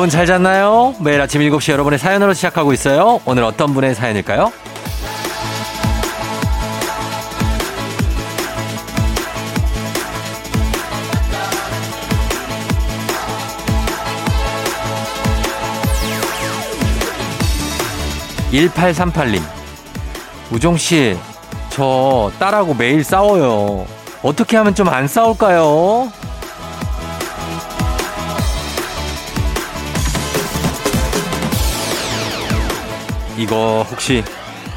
여러분 잘 잤나요? 매일 아침 7시 여러분의 사연으로 시작하고 있어요. 오늘 어떤 분의 사연일까요? 1838님. 우종씨, 저 딸하고 매일 싸워요. 어떻게 하면 좀 안 싸울까요? 이거 혹시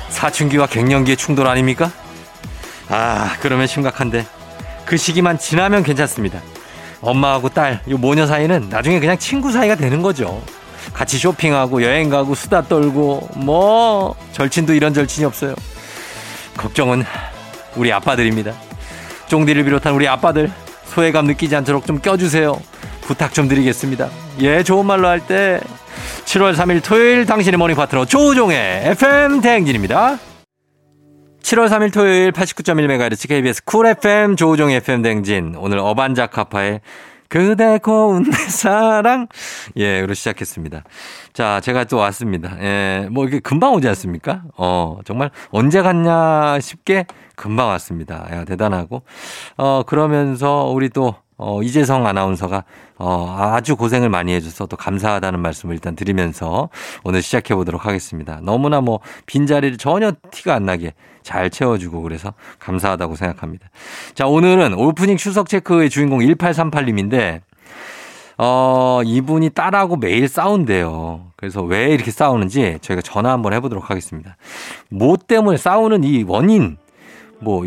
사춘기와 갱년기의 충돌 아닙니까? 아, 그러면 심각한데. 그 시기만 지나면 괜찮습니다. 엄마하고 딸, 이 모녀 사이는 나중에 그냥 친구 사이가 되는 거죠. 같이 쇼핑하고 여행 가고 수다 떨고 뭐 절친도 이런 절친이 없어요. 걱정은 우리 아빠들입니다. 쫑디를 비롯한 우리 아빠들 소외감 느끼지 않도록 좀 껴주세요. 부탁 좀 드리겠습니다. 예, 좋은 말로 할 때 7월 3일 토요일 당신의 모닝 파트너 조우종의 FM 대행진입니다. 7월 3일 토요일 89.1MHz KBS 쿨 FM 조우종의 FM 대행진 오늘 어반자카파의 그대 고운 내 사랑. 예, 그로 시작했습니다. 자, 제가 또 왔습니다. 예, 뭐 이게 금방 오지 않습니까? 어, 정말 언제 갔냐 싶게 금방 왔습니다. 야, 대단하고. 어, 그러면서 우리 또 어, 이재성 아나운서가 어, 아주 고생을 많이 해줘서 또 감사하다는 말씀을 일단 드리면서 오늘 시작해 보도록 하겠습니다. 너무나 뭐 빈자리를 전혀 티가 안 나게 잘 채워주고 그래서 감사하다고 생각합니다. 자, 오늘은 오프닝 추석 체크의 주인공 1838님인데 어, 이분이 딸하고 매일 싸운대요. 그래서 왜 이렇게 싸우는지 저희가 전화 한번 해보도록 하겠습니다. 뭐 때문에 싸우는 이 원인, 뭐,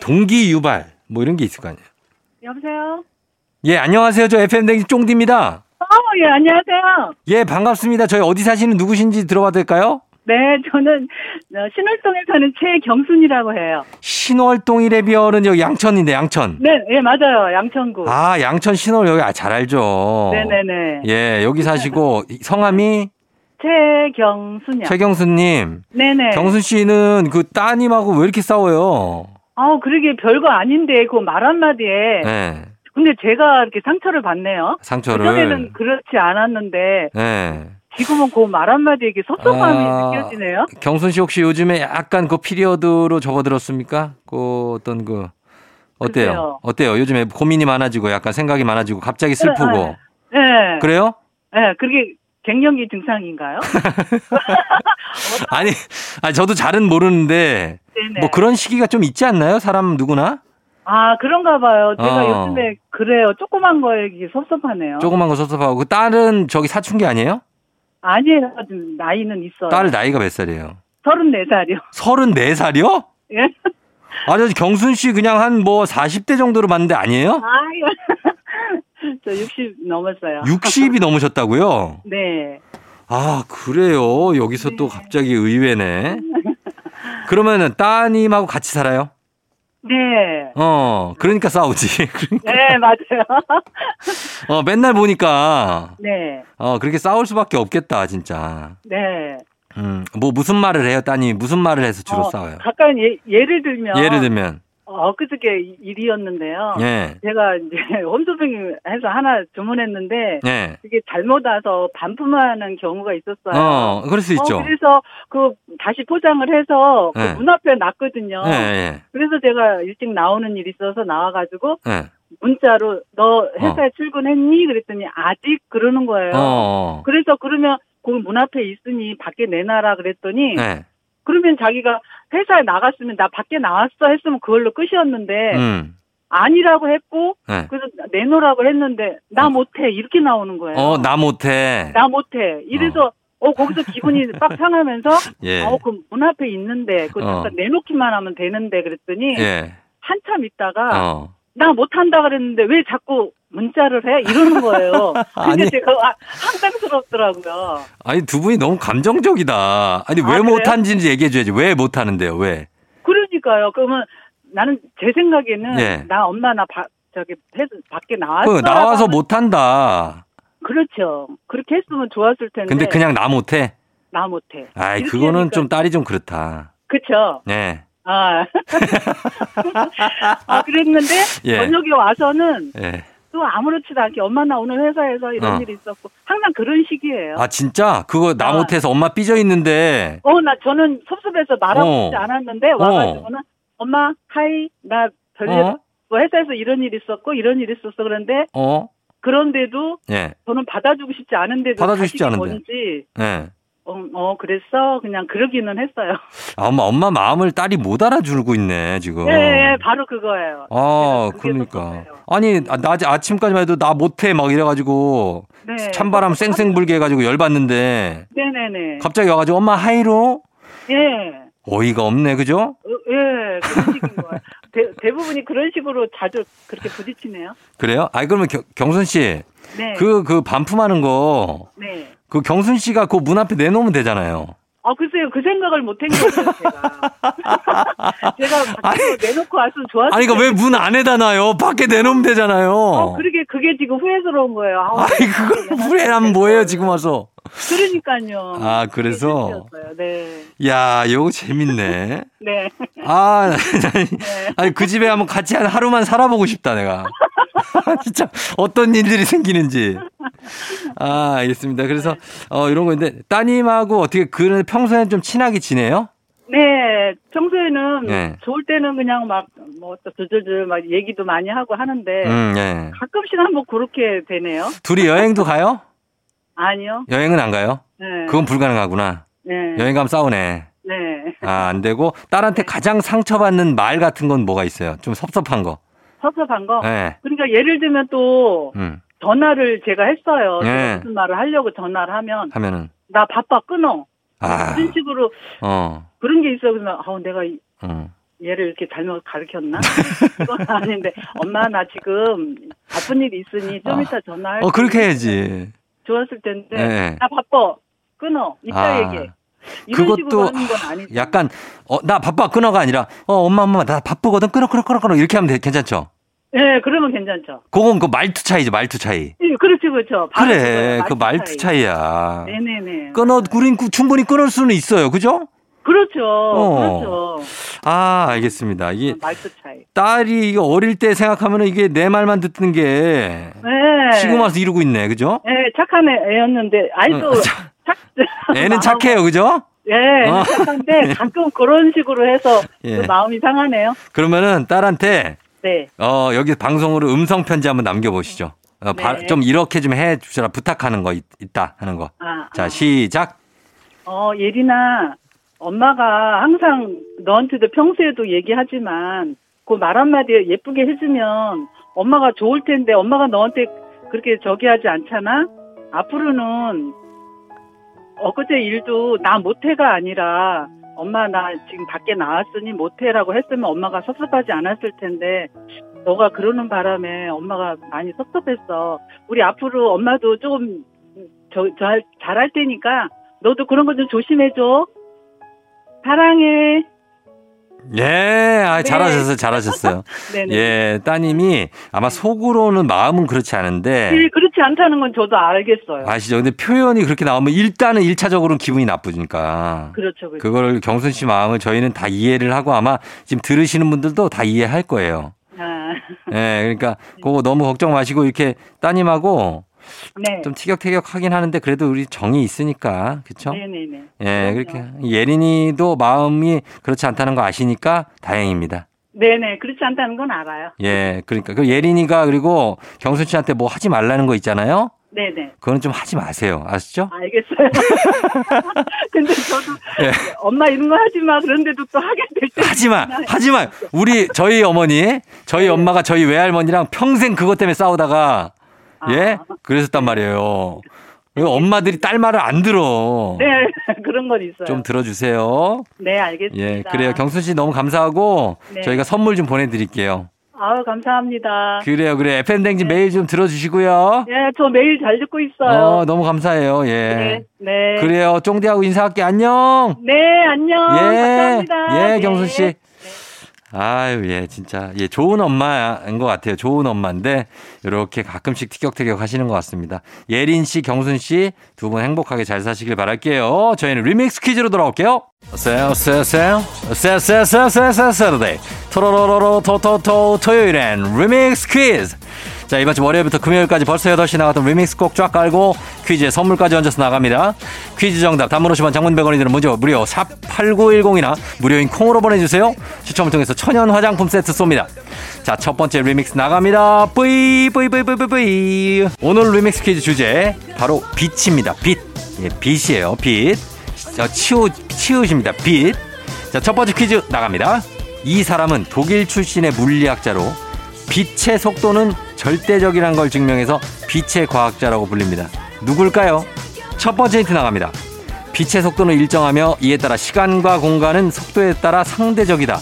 동기 유발, 뭐 이런 게 있을 거 아니에요. 여보세요? 예, 안녕하세요. 저 FM댕지 쫑디입니다. 어, 예, 안녕하세요. 예, 반갑습니다. 저희 어디 사시는 누구신지 들어봐도 될까요? 네, 저는 어, 신월동에 사는 최경순이라고 해요. 신월동이래비얼은 여기 양천인데, 양천. 네, 예, 맞아요. 양천구. 아, 양천 신월 여기 아, 잘 알죠. 네네네. 예, 여기 사시고 성함이 최경순이요. 최경수님. 네네. 경순 씨는 그 따님하고 왜 이렇게 싸워요? 아, 그러게 별거 아닌데 그 말 한마디에. 네, 근데 제가 이렇게 상처를 받네요. 상처를. 그전에는 그렇지 않았는데 네. 지금은 그 말 한마디에 이게 섭섭함이 아, 느껴지네요. 경순 씨 혹시 요즘에 약간 그 피리어드로 접어들었습니까? 그 어떤 그 어때요? 글쎄요. 어때요? 요즘에 고민이 많아지고 약간 생각이 많아지고 갑자기 슬프고 네. 그래요? 네, 그게 갱년기 증상인가요? 아니, 아니 저도 잘은 모르는데 네네. 뭐 그런 시기가 좀 있지 않나요? 사람 누구나 아, 그런가 봐요. 제가 어. 요즘에 그래요. 조그만 거에 이게 섭섭하네요. 조그만 거 섭섭하고 그 딸은 저기 사춘기 아니에요? 아니에요. 좀 나이는 있어요. 딸 나이가 몇 살이에요? 34살이요. 34살이요? 예? 아, 저 경순 씨 그냥 한 뭐 40대 정도로 봤는데 아니에요? 아이고. 저60 넘었어요. 60이 넘으셨다고요? 네. 아, 그래요. 여기서 또 갑자기 의외네. 그러면은 따님하고 같이 살아요? 네. 어, 그러니까 싸우지. 그러니까. 네, 맞아요. 어, 맨날 보니까, 네. 어, 그렇게 싸울 수밖에 없겠다, 진짜. 네. 음, 뭐 무슨 말을 해요, 따님이? 무슨 말을 해서 주로 어, 싸워요? 가까운 예, 예를 들면 예를 들면, 어, 엊그저께 일이었는데요. 예, 제가 이제 홈쇼핑 해서 하나 주문했는데 예. 그게 잘못 와서 반품하는 경우가 있었어요. 어, 그럴 수 있죠. 어, 그래서 그 다시 포장을 해서 네. 그문 앞에 놨거든요. 예, 예, 그래서 제가 일찍 나오는 일이 있어서 나와가지고 예. 문자로 너 회사에 출근했니? 그랬더니 아직 그러는 거예요. 어, 그래서 그러면 거기 문 앞에 있으니 밖에 내놔라 그랬더니 예. 그러면 자기가 회사에 나갔으면 나 밖에 나왔어 했으면 그걸로 끝이었는데 음, 아니라고 했고 예. 그래서 내놓으라고 했는데 나 못해 이렇게 나오는 거예요. 어, 나 못해. 나 못해. 이래서 어, 거기서 기분이 빡 상하면서 예. 어, 그문 앞에 있는데 그 어. 잠깐 내놓기만 하면 되는데 그랬더니 예. 한참 있다가 어. 나 못한다 그랬는데 왜 자꾸 문자를 해? 이러는 거예요. 근데 아니. 제가 아, 황당스럽더라고요. 아니, 두 분이 너무 감정적이다. 아니, 왜 아? 못한지는 얘기해줘야지. 왜 못하는데요, 왜? 그러니까요. 그러면 나는 제 생각에는 예. 나 엄마 나 바, 저기 해, 밖에 나왔어. 그, 나와서 못한다. 그렇죠. 그렇게 했으면 좋았을 텐데. 근데 그냥 나 못해? 나 못해. 아이, 이렇게 그거는 하니까- 좀 딸이 좀 그렇다. 그쵸. 예. 아. 아, 그랬는데 예. 저녁에 와서는 예. 또 아무렇지도 않게 엄마 나 오늘 회사에서 이런 어. 일이 있었고 항상 그런 식이에요. 아, 진짜? 그거 나 아. 못해서 엄마 삐져 있는데. 어, 나 저는 섭섭해서 말하고 어. 싶지 않았는데 와가지고는 엄마 하이 나 별일 어? 뭐 회사에서 이런 일이 있었고 이런 일이 있었어 그런데 어? 그런데도 예. 저는 받아주고 싶지 않은데도 받아주고 싶지 않은데. 뭔지 예. 어, 어 그랬어 그냥 그러기는 했어요. 아, 엄마, 엄마 마음을 딸이 못 알아주고 있네, 지금. 예, 예, 바로 그거예요. 아, 그러니까. 아니, 아, 낮에 아침까지만 해도 나 못해 막 이래가지고 네. 찬바람 쌩쌩 불게 해가지고 열받는데 네네네. 갑자기 와가지고 엄마 하이로 예. 어이가 없네, 그죠? 어, 예, 그런 식인 거예요. 대, 대부분이 그런 식으로 자주 그렇게 부딪히네요. 그래요? 아이, 그러면 겨- 경순 씨, 네. 그, 그 반품하는 거, 네. 그 경순 씨가 그 문 앞에 내놓으면 되잖아요. 아, 글쎄요. 그 생각을 못한 거예요, 제가. 제가 밖으로 내놓고 왔으면 좋았을 아니, 그러니까 왜. 문 안에다 놔요? 밖에 내놓으면 되잖아요. 어, 그러게, 그게 지금 후회스러운 거예요. 아우, 아이, 그걸 후회하면 뭐예요, 지금 와서. 그러니까요. 아, 그래서? 네. 야, 요거 재밌네. 네. 아, 아니, 네. 아니, 그 집에 한번 같이 한 하루만 살아보고 싶다, 내가. 진짜 어떤 일들이 생기는지. 아, 알겠습니다. 그래서, 어, 이런 건데, 따님하고 어떻게, 그, 평소엔 좀 친하게 지내요? 네. 평소에는 네. 좋을 때는 그냥 막, 뭐, 또 두들들 막 얘기도 많이 하고 하는데, 음, 예. 가끔씩 한번 그렇게 되네요. 둘이 여행도 가요? 아니요. 여행은 안 가요? 네. 그건 불가능하구나. 네. 여행 가면 싸우네. 네. 아, 안 되고, 딸한테 가장 상처받는 말 같은 건 뭐가 있어요? 좀 섭섭한 거. 섭섭한 거. 예. 그러니까 예를 들면 또 음, 전화를 제가 했어요. 네. 무슨 말을 하려고 전화를 하면 하면은. 나 바빠 끊어. 아, 그런 식으로 어, 그런 게 있어요. 그러면 아 내가 이- 음. 얘를 이렇게 잘못 가르쳤나? 그건 아닌데 엄마 나 지금 바쁜 일이 있으니 좀 아. 이따 전화할. 어, 그렇게 해야지. 좋았을 텐데 예. 나 바빠 끊어. 이따 아. 얘기해. 그것도. 약간 어 나 바빠 끊어가 아니라 어 엄마 엄마 나 바쁘거든 끊어 끊어 끊어 끊어 이렇게 하면 돼, 괜찮죠? 예, 그러면 괜찮죠. 그건 그 말투 차이죠 말투 차이. 예, 그렇죠, 그렇죠. 바로 그래 그거예요, 그 말투 차이 야. 네네네. 끊어 우린 그 충분히 끊을 수는 있어요, 그죠? 그렇죠. 어. 그렇죠. 아 알겠습니다. 이게 말투 차이. 딸이 이게 어릴 때 생각하면은 이게 내 말만 듣는 게 네. 지금 와서 이러고 있네, 그죠? 네, 착한 애- 애였는데, 아이도 어, 착, 애는 착해요, 그죠? 예, 어. 착한데, 가끔 그런 식으로 해서 예. 또 마음이 상하네요. 그러면은 딸한테 네. 어 여기 방송으로 음성 편지 한번 남겨 보시죠. 어, 바- 네. 좀 이렇게 좀 해 주셔라 부탁하는 거 있, 다 하는 거. 아, 자 아. 시작. 어, 예린아, 엄마가 항상 너한테도 평소에도 얘기하지만, 그 말 한마디 예쁘게 해주면 엄마가 좋을 텐데, 엄마가 너한테 그렇게 저기 하지 않잖아? 앞으로는, 엊그제 일도 나 못해가 아니라, 엄마 나 지금 밖에 나왔으니 못해라고 했으면 엄마가 섭섭하지 않았을 텐데, 너가 그러는 바람에 엄마가 많이 섭섭했어. 우리 앞으로 엄마도 조금 저, 저, 잘할 테니까 너도 그런 거 좀 조심해줘. 사랑해. 예, 아, 네. 잘하셨어요, 잘하셨어요. 예, 따님이 아마 속으로는 마음은 그렇지 않은데 네, 그렇지 않다는 건 저도 알겠어요. 아시죠? 근데 표현이 그렇게 나오면 일단은 일차적으로는 기분이 나쁘니까. 그렇죠, 그렇죠. 그걸 경순 씨 마음을 저희는 다 이해를 하고 아마 지금 들으시는 분들도 다 이해할 거예요. 아, 예, 그러니까 그거 너무 걱정 마시고 이렇게 따님하고 네. 좀 티격태격 하긴 하는데 그래도 우리 정이 있으니까. 그쵸? 네네네. 예. 그렇게. 예린이도 마음이 그렇지 않다는 거 아시니까 다행입니다. 네네. 그렇지 않다는 건 알아요. 예, 그러니까 그 예린이가 그리고 경순 씨한테 뭐 하지 말라는 거 있잖아요. 네네. 그거는 좀 하지 마세요. 아시죠? 알겠어요. 근데 저도 예. 엄마 이런 거 하지 마. 그런데도 또 하게 될 때. 하지 마. 하지 마. 우리 저희 어머니, 저희 네. 엄마가 저희 외할머니랑 평생 그것 때문에 싸우다가 예? 아. 그랬었단 말이에요. 왜 엄마들이 딸 말을 안 들어. 네, 그런 건 있어요. 좀 들어주세요. 네, 알겠습니다. 예, 그래요. 경순 씨 너무 감사하고 네. 저희가 선물 좀 보내드릴게요. 아유, 감사합니다. 그래요, 그래. FM댕진 매일 좀 들어주시고요. 예, 저 매일 잘 듣고 있어요. 어, 너무 감사해요. 예. 네, 네. 그래요. 쫑디하고 인사할게. 안녕. 네, 안녕. 예. 감사합니다. 예, 네. 경순 씨. 아유, 예, 진짜. 예, 좋은 엄마인 것 같아요. 좋은 엄마인데, 이렇게 가끔씩 티격태격 하시는 것 같습니다. 예린 씨, 경순 씨, 두 분 행복하게 잘 사시길 바랄게요. 저희는 리믹스 퀴즈로 돌아올게요. 어세요, 어세요. 토로로로로 토토토 토요일엔 리믹스 퀴즈. 자, 이번 주 월요일부터 금요일까지 벌써 8시 나갔던 리믹스 곡 쫙 깔고 퀴즈에 선물까지 얹어서 나갑니다. 퀴즈 정답, 단문 50원 장문 100원이 드는 문자 샵 8910이나 무료인 콩으로 보내주세요. 추첨을 통해서 천연 화장품 세트 쏩니다. 자, 첫 번째 리믹스 나갑니다. 뿌이, 뿌이, 뿌이, 뿌이, 뿌이. 오늘 리믹스 퀴즈 주제, 바로 빛입니다. 빛. 예, 빛이에요. 빛. 자, 치우, 치우십니다. 빛. 자, 첫 번째 퀴즈 나갑니다. 이 사람은 독일 출신의 물리학자로 빛의 속도는 절대적이란 걸 증명해서 빛의 과학자라고 불립니다. 누굴까요? 첫 번째 힌트 나갑니다. 빛의 속도는 일정하며 이에 따라 시간과 공간은 속도에 따라 상대적이다.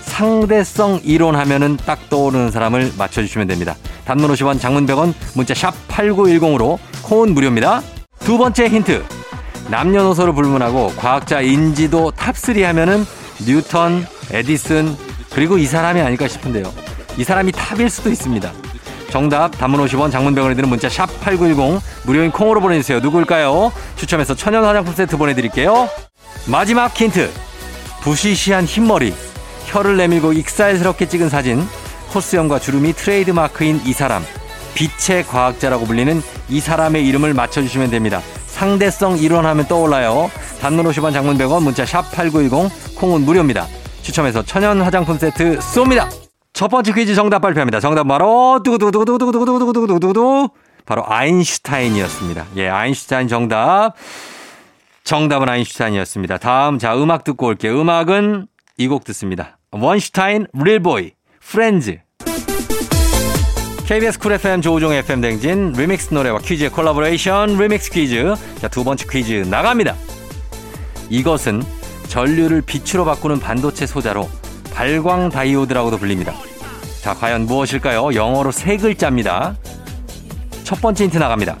상대성 이론 하면은 딱 떠오르는 사람을 맞춰주시면 됩니다. 단문 50원, 장문 100원, 문자 샵 8910으로 콩은 무료입니다. 두 번째 힌트. 남녀노소를 불문하고 과학자 인지도 top 3 하면은 뉴턴, 에디슨, 그리고 이 사람이 아닐까 싶은데요. 이 사람이 top일 수도 있습니다. 정답 단문 50원 장문 100원이 드는 문자 샵 8910 무료인 콩으로 보내주세요. 누굴까요? 추첨해서 천연 화장품 세트 보내드릴게요. 마지막 힌트. 부시시한 흰머리. 혀를 내밀고 익살스럽게 찍은 사진. 콧수염과 주름이 트레이드 마크인 이 사람. 빛의 과학자라고 불리는 이 사람의 이름을 맞춰주시면 됩니다. 상대성 이론하면 떠올라요. 단문 50원 장문 100원 문자 샵 8910 콩은 무료입니다. 추첨해서 천연 화장품 세트 쏩니다. 첫 번째 퀴즈 정답 발표합니다. 정답 바로 두구두구두구두구두구두구두구두구두구 바로 아인슈타인이었습니다. 예, 아인슈타인 정답. 정답은 아인슈타인이었습니다. 다음 자 음악 듣고 올게요. 음악은 이 곡 듣습니다. 원슈타인 릴보이 프렌즈 KBS 쿨 FM 조우종 FM 대행진 리믹스 노래와 퀴즈의 콜라보레이션 리믹스 퀴즈 자 두 번째 퀴즈 나갑니다. 이것은 전류를 빛으로 바꾸는 반도체 소자로 발광 다이오드라고도 불립니다. 자, 과연 무엇일까요? 영어로 세 글자입니다. 첫 번째 힌트 나갑니다.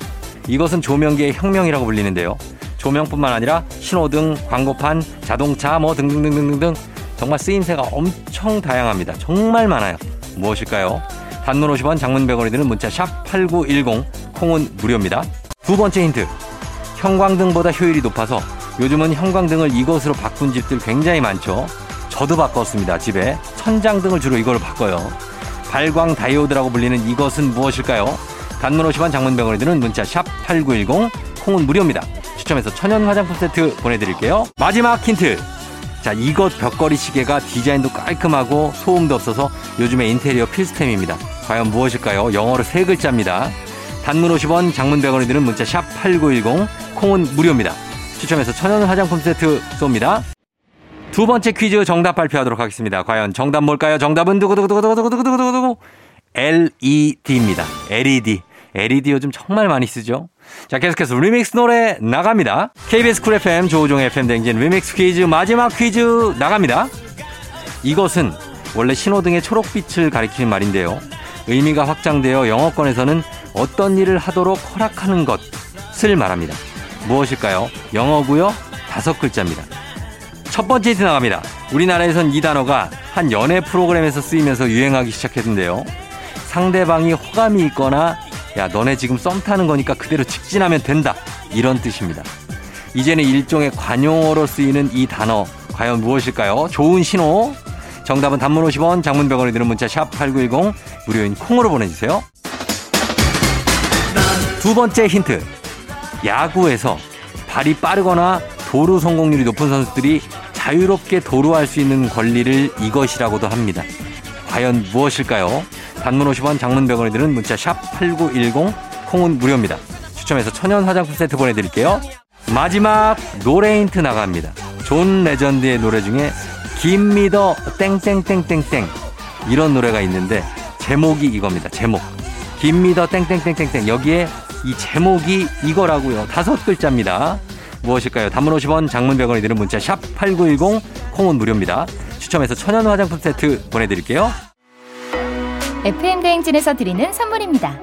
이것은 조명계의 혁명이라고 불리는데요. 조명뿐만 아니라 신호등, 광고판, 자동차 뭐 등등등등등 정말 쓰임새가 엄청 다양합니다. 정말 많아요. 무엇일까요? 단문 50원, 장문 100원이 드는 문자 샵 8910 콩은 무료입니다. 두 번째 힌트. 형광등보다 효율이 높아서 요즘은 형광등을 이것으로 바꾼 집들 굉장히 많죠. 저도 바꿨습니다. 집에 천장 등을 주로 이걸로 바꿔요. 발광 다이오드라고 불리는 이것은 무엇일까요? 단문 50원 장문병원에 드는 문자 샵 8910 콩은 무료입니다. 추첨해서 천연 화장품 세트 보내드릴게요. 마지막 힌트. 자, 이것 벽걸이 시계가 디자인도 깔끔하고 소음도 없어서 요즘에 인테리어 필수템입니다. 과연 무엇일까요? 영어로 세 글자입니다. 단문 50원 장문 100원이 드는 문자 샵 8910 콩은 무료입니다. 추첨해서 천연 화장품 세트 쏩니다. 두 번째 퀴즈 정답 발표하도록 하겠습니다. 과연 정답 뭘까요? 정답은 두구두구두구두구두구두구두구 LED입니다. LED. LED 요즘 정말 많이 쓰죠? 자, 계속해서 리믹스 노래 나갑니다. KBS 쿨 FM 조우종 FM 대행진 리믹스 퀴즈 마지막 퀴즈 나갑니다. 이것은 원래 신호등의 초록빛을 가리키는 말인데요. 의미가 확장되어 영어권에서는 어떤 일을 하도록 허락하는 것을 말합니다. 무엇일까요? 영어고요. 다섯 글자입니다. 첫 번째 힌트 나갑니다. 우리나라에선 이 단어가 한 연애 프로그램에서 쓰이면서 유행하기 시작했는데요. 상대방이 호감이 있거나 야 너네 지금 썸 타는 거니까 그대로 직진하면 된다 이런 뜻입니다. 이제는 일종의 관용어로 쓰이는 이 단어 과연 무엇일까요? 좋은 신호. 정답은 단문 50원, 장문 100원이 드는 문자 샵 8910 무료인 콩으로 보내주세요. 두 번째 힌트. 야구에서 발이 빠르거나 도루 성공률이 높은 선수들이 자유롭게 도루할 수 있는 권리를 이것이라고도 합니다. 과연 무엇일까요? 단문 50원, 장문 100원이 드는 문자 샵 8910 콩은 무료입니다. 추첨해서 천연 화장품 세트 보내드릴게요. 마지막 노래 힌트 나갑니다. 존 레전드의 노래 중에 Gimme the 땡땡땡땡땡 이런 노래가 있는데 제목이 이겁니다. 제목. Gimme the 땡땡땡땡땡 여기에 이 제목이 이거라고요. 다섯 글자입니다. 무엇일까요? 단문 50원, 장문 100원이 드는 문자 샵 8910 콩은 무료입니다. 추첨해서 천연 화장품 세트 보내드릴게요. FM 대행진에서 드리는 선물입니다.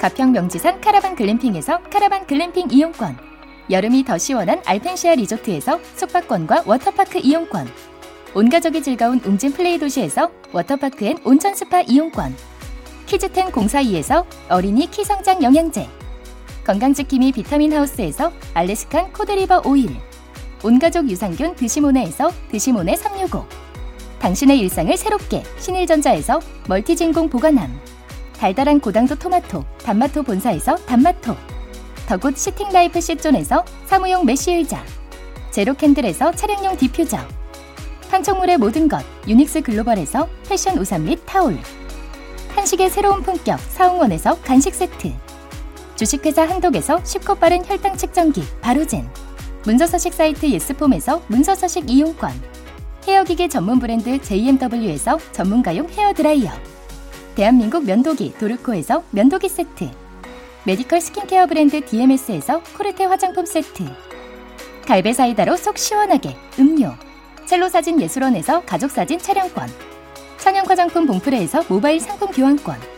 가평 명지산 카라반 글램핑에서 카라반 글램핑 이용권 여름이 더 시원한 알펜시아 리조트에서 숙박권과 워터파크 이용권 온가족이 즐거운 웅진 플레이 도시에서 워터파크 and 온천 스파 이용권 키즈텐 공사이에서 어린이 키성장 영양제 건강지킴이 비타민 하우스에서 Alaskan cod liver oil 온가족 유산균 드시모네에서 드시모네 365 당신의 일상을 새롭게 신일전자에서 멀티진공 보관함 달달한 고당도 토마토, 단마토 본사에서 단마토. 더굿 시팅라이프 시존에서 사무용 메쉬 의자. 제로 캔들에서 차량용 디퓨저. 판촉물의 모든 것 유닉스 글로벌에서 패션 우산 및 타올. 한식의 새로운 품격 사홍원에서 간식 세트. 주식회사 한독에서 쉽고 빠른 혈당 측정기 바로젠. 문서서식 사이트 예스폼에서 문서서식 이용권. 헤어기계 전문 브랜드 JMW에서 전문가용 헤어드라이어. 대한민국 면도기 도르코에서 면도기 세트. 메디컬 스킨케어 브랜드 DMS에서 코르테 화장품 세트. 갈배 사이다로 속 시원하게 음료. 첼로 사진 예술원에서 가족 사진 촬영권. 천연 화장품 봉프레에서 모바일 상품 교환권.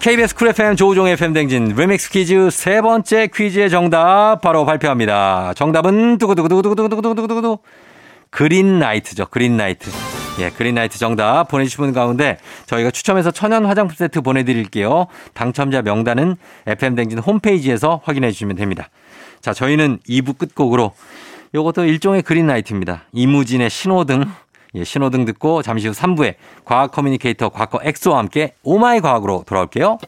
KBS Cool FM 조우종 FM 댕진 리믹스 퀴즈 세 번째 퀴즈의 정답 바로 발표합니다. 정답은 두구두구두구두구두구두구두구 그린라이트죠. 그린라이트. 예, 그린라이트 정답 보내주신 분 가운데 저희가 추첨해서 천연 화장품 세트 보내드릴게요. 당첨자 명단은 FM 댕진 홈페이지에서 확인해 주시면 됩니다. 자, 저희는 2부 끝곡으로 요것도 일종의 green light입니다. 이무진의 신호등 예, 신호등 듣고 잠시 후 3부에 과학 커뮤니케이터 과거 엑소와 함께 오마이 과학으로 돌아올게요.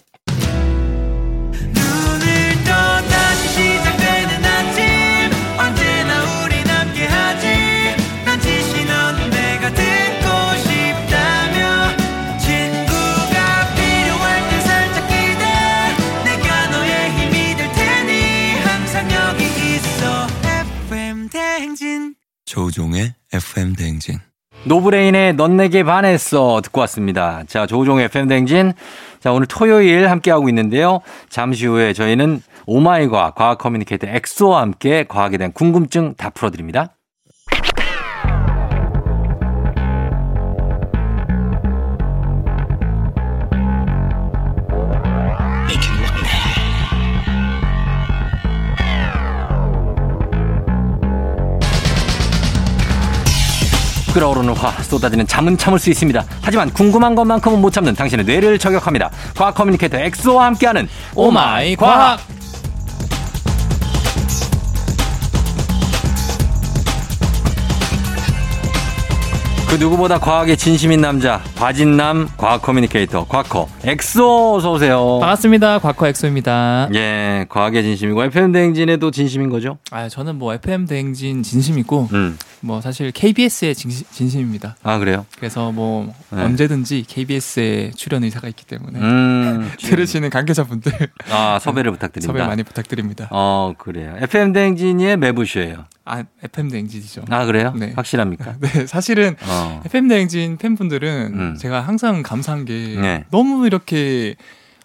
조우종의 FM 대행진 노브레인의 넌 내게 반했어 듣고 왔습니다. 자, 조우종의 팸댕진. 자, 오늘 토요일 함께하고 있는데요. 잠시 후에 저희는 oh my 과 과학 communicator 엑소와 함께 과학에 대한 궁금증 다 풀어드립니다. 끓어오르는 화 쏟아지는 잠은 참을 수 있습니다. 하지만 궁금한 것만큼은 못 참는 당신의 뇌를 저격합니다. 과학 communicator 엑소와 함께하는 oh my 과학. 그 누구보다 과학에 진심인 남자 과진남 과학 communicator 과커 엑소 어서 오세요. 반갑습니다. 과커 엑소입니다. 예, 과학에 진심이고 FM 대행진에도 진심인 거죠? 아, 저는 뭐 FM 대행진 진심이고 음. 뭐 사실 KBS의 진심, 입니다 아 그래요? 그래서 뭐 네. 언제든지 KBS에 출연 의사가 있기 때문에 음. 들으시는 관계자분들 아 섭외를 부탁드립니다. 섭외 많이 부탁드립니다. 어 그래요. FM 대행진의 매부쇼예요. 아, FM 대행진이죠. 아 그래요? 네. 확실합니까? 네, 사실은 어. FM 대행진 팬분들은 음. 제가 항상 감사한 게 네. 너무 이렇게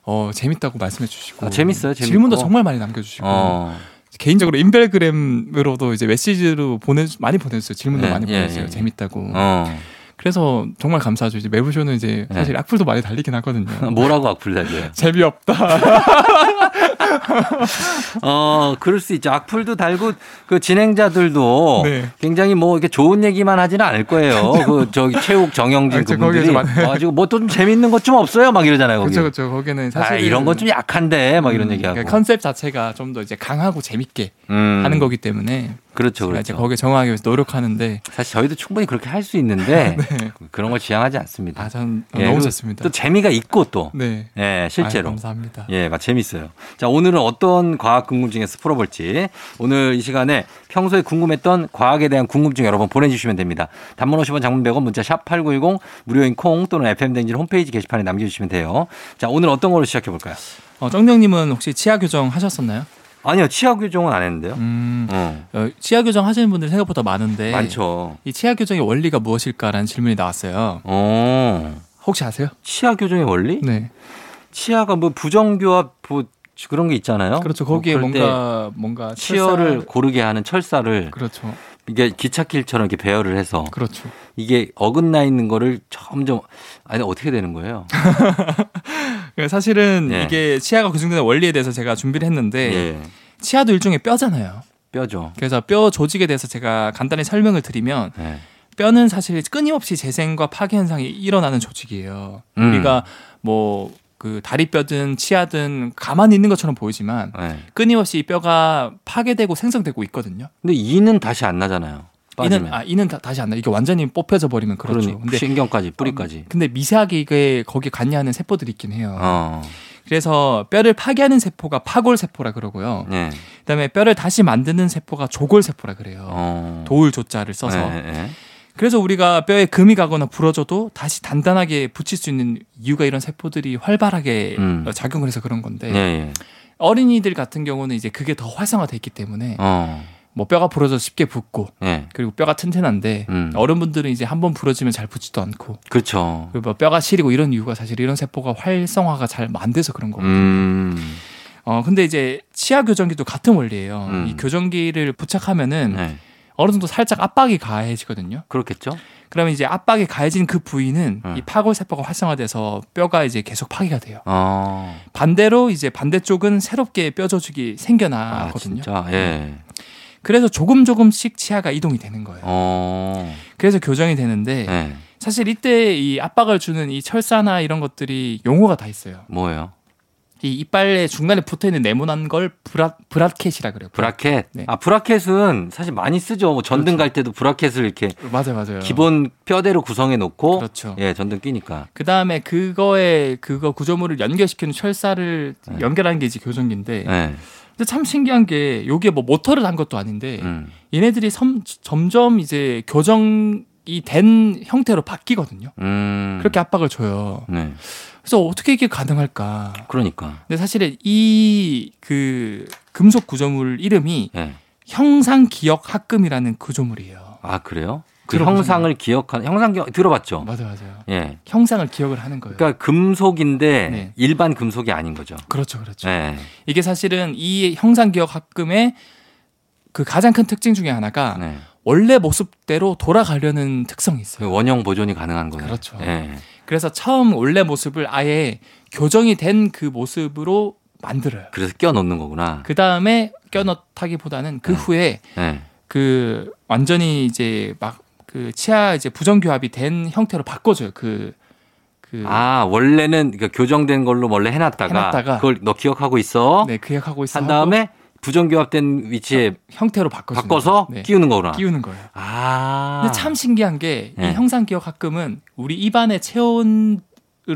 어, 재밌다고 말씀해 주시고 아, 재밌어요, 재밌고. 질문도 정말 많이 남겨주시고 어. 개인적으로 인별그램으로도 이제 메시지로 보내 많이 보내주세요. 질문도 네, 많이 예, 보내주세요. 예. 재밌다고. 어. 그래서 정말 감사하죠. 이제 매부쇼는 이제 사실 네. 악플도 많이 달리긴 하거든요. 뭐라고 악플 달려요? 재미없다. 어, 그럴 수 있죠. 악플도 달고 그 진행자들도 네. 굉장히 뭐 이렇게 좋은 얘기만 하지는 않을 거예요. 그 저기 체육 정영진 아, 그쵸, 그분들이 와가지고 뭐 또 좀 재밌는 것 좀 없어요? 막 이러잖아요. 거기. 그렇죠, 그렇죠. 거기는 사실 아, 이런 건 좀 약한데 막 이런 얘기하고. 컨셉 자체가 좀 더 이제 강하고 재밌게 음, 하는 거기 때문에 그렇죠, 제가 이제 그렇죠. 거기에 정하기 위해서 노력하는데 사실 저희도 충분히 그렇게 할 수 있는데 네. 그런 걸 지향하지 않습니다. 아, 전 예, 너무 좋습니다. 또 재미가 있고 또. 네. 예, 실제로. 아유, 감사합니다. 예, 막 재밌어요. 자, 오늘은 어떤 과학 궁금증에서 풀어볼지 오늘 이 시간에 평소에 궁금했던 과학에 대한 궁금증 여러분 보내주시면 됩니다. 단문 50원 장문 100원 문자 샵 8910 무료인 콩 또는 FM댕진 홈페이지 게시판에 남겨주시면 돼요. 자, 오늘 어떤 걸로 시작해 볼까요? 어, 정정님은 혹시 치아 교정 하셨었나요? 아니요, 치아 교정은 안 했는데요. 음, 어, 어, 치아 교정 하시는 분들 생각보다 많은데 많죠. 이 치아 교정의 원리가 무엇일까라는 질문이 나왔어요. 어, 혹시 아세요? 치아 교정의 원리? 네. 치아가 뭐 부정교합 뭐 그런 게 있잖아요. 그렇죠. 거기에 뭐 그럴 때 뭔가 뭔가 치열을 철사- 고르게 하는 철사를 그렇죠. 이게 기찻길처럼 이렇게 배열을 해서 그렇죠. 이게 어긋나 있는 거를 점점 아니 어떻게 되는 거예요? 그러니까 사실은 예. 이게 치아가 교정되는 원리에 대해서 제가 준비를 했는데 예. 치아도 일종의 뼈잖아요. 뼈죠. 그래서 뼈 조직에 대해서 제가 간단히 설명을 드리면 예. 뼈는 사실 끊임없이 재생과 파괴 현상이 일어나는 조직이에요. 음. 우리가 뭐 그 다리뼈든 치아든 가만히 있는 것처럼 보이지만 예. 끊임없이 이 뼈가 파괴되고 생성되고 있거든요. 근데 이는 다시 안 나잖아요. 이는 아 이는 다, 다시 안 나. 이게 완전히 뽑혀져 버리면 그렇죠. 그러니 근데 신경까지 뿌리까지. 근데 미세하게 이게 거기에 관여하는 세포들이 있긴 해요. 어. 그래서 뼈를 파괴하는 세포가 파골 세포라 그러고요. 예. 그다음에 뼈를 다시 만드는 세포가 조골 세포라 그래요. 어. 도울 조자를 써서. 예, 예. 그래서 우리가 뼈에 금이 가거나 부러져도 다시 단단하게 붙일 수 있는 이유가 이런 세포들이 활발하게 음. 어, 작용을 해서 그런 건데 예, 예. 어린이들 같은 경우는 이제 그게 더 활성화돼 있기 때문에 어. 뭐 뼈가 부러져 쉽게 붙고 예. 그리고 뼈가 튼튼한데 음. 어른분들은 이제 한번 부러지면 잘 붙지도 않고 그렇죠. 그리고 뭐 뼈가 시리고 이런 이유가 사실 이런 세포가 활성화가 잘 안 돼서 그런 거거든요. 음. 어 근데 이제 치아 교정기도 같은 원리예요. 음. 이 교정기를 부착하면은 네. 어느 정도 살짝 압박이 가해지거든요. 그렇겠죠? 그러면 이제 압박이 가해진 그 부위는 음. 이 파골 세포가 활성화돼서 뼈가 이제 계속 파괴가 돼요. 어. 반대로 이제 반대쪽은 새롭게 뼈 조직이 아, 생겨나거든요. 진짜. 예. 그래서 조금 조금씩 치아가 이동이 되는 거예요. 어. 그래서 교정이 되는데 예. 사실 이때 이 압박을 주는 이 철사나 이런 것들이 용어가 다 있어요. 뭐예요? 이 이빨의 중간에 붙어 있는 네모난 걸 브라 브라켓이라 그래요. 브라켓. 네. 아, 브라켓은 사실 많이 쓰죠. 뭐 전등 그렇죠. 갈 때도 브라켓을 이렇게 맞아요, 맞아요. 기본 뼈대로 구성해 놓고 그렇죠. 예, 전등 끼니까. 그 다음에 그거에 그거 구조물을 연결시키는 철사를 네. 연결하는 게 이제 교정기인데 예. 근데 참 신기한 게 여기에 뭐 모터를 단 것도 아닌데 음. 얘네들이 섬- 점점 이제 교정이 된 형태로 바뀌거든요. 음. 그렇게 압박을 줘요. 네. 그래서 어떻게 이게 가능할까? 그러니까. 근데 사실은 이 그 금속 구조물 이름이 예. 형상 기억 합금이라는 구조물이에요. 아, 그래요? 그? 형상을 기억하는 형상 기억 들어봤죠? 맞아요, 맞아요. 예. 형상을 기억을 하는 거예요. 그러니까 금속인데 네. 일반 금속이 아닌 거죠. 그렇죠, 그렇죠. 예. 이게 사실은 이 형상 기억 합금의 그 가장 큰 특징 중에 하나가 네. 원래 모습대로 돌아가려는 특성이 그 있어요. 원형 보존이 가능한 거예요. 그렇죠. 예. 그래서 처음 원래 모습을 아예 교정이 된 그 모습으로 만들어요. 그래서 끼워 넣는 거구나. 그 다음에 껴넣다기보다는 그 네. 후에 예. 그 완전히 이제 막 그 치아 이제 부정교합이 된 형태로 바꿔줘요. 그, 그, 아, 원래는 그러니까 교정된 걸로 원래 해놨다가, 해놨다가 그걸 너 기억하고 있어. 네, 기억하고 있어. 한 다음에 부정교합된 위치에 형태로 바꿔 바꿔서 네, 끼우는 거구나. 끼우는 거예요. 아. 근데 참 신기한 게이 네. 형상 기억 합금은 우리 입안의 체온으로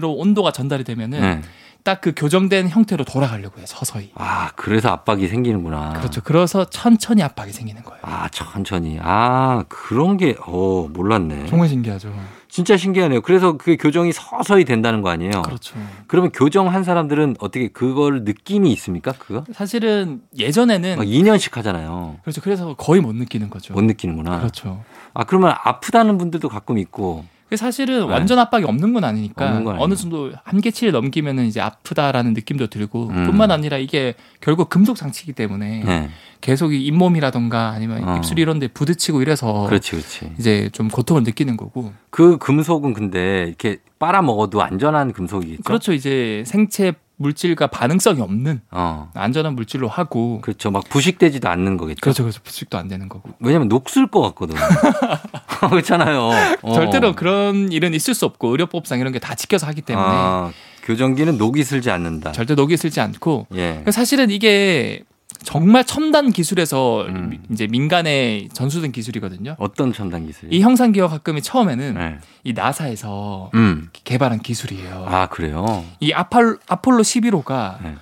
온도가 전달이 되면은 네. 딱 그 교정된 형태로 돌아가려고 해요. 서서히. 아, 그래서 압박이 생기는구나. 그렇죠. 그래서 천천히 압박이 생기는 거예요. 아, 천천히. 아, 그런 게, 어, 몰랐네. 정말 신기하죠. 진짜 신기하네요. 그래서 그게 교정이 서서히 된다는 거 아니에요? 그렇죠. 그러면 교정한 사람들은 어떻게 그걸 느낌이 있습니까? 그거? 사실은 예전에는 막 2년씩 하잖아요. 그렇죠. 그래서 거의 못 느끼는 거죠. 못 느끼는구나. 그렇죠. 아, 그러면 아프다는 분들도 가끔 있고. 그 사실은 네. 완전 압박이 없는 건 아니니까 없는 건 어느. 정도 한계치를 넘기면은 이제 아프다라는 느낌도 들고 음. 뿐만 아니라 이게 결국 금속 장치이기 때문에 네. 계속 이 잇몸이라던가 아니면 어. 입술 이런 데 부딪히고 이래서 그렇지, 그렇지. 이제 좀 고통을 느끼는 거고 그 금속은 근데 이렇게 빨아 먹어도 안전한 금속이겠죠? 그렇죠 이제 생체 물질과 반응성이 없는 어. 안전한 물질로 하고 그렇죠. 막 부식되지도 않는 거겠죠. 그렇죠 그렇죠 부식도 안 되는 거고 왜냐면 녹슬 것 같거든. 그렇잖아요. 어. 절대로 그런 일은 있을 수 없고 의료법상 이런 게 다 지켜서 하기 때문에 아, 교정기는 녹이 슬지 않는다. 절대 녹이 슬지 않고 예. 사실은 이게 정말 첨단 기술에서 음. 미- 이제 민간에 전수된 기술이거든요. 어떤 첨단 기술? 이 형상 기억 합금이 처음에는 네. 이 나사에서 음. 개발한 기술이에요. 아, 그래요? 이 아팔, 아폴로 11호가 네.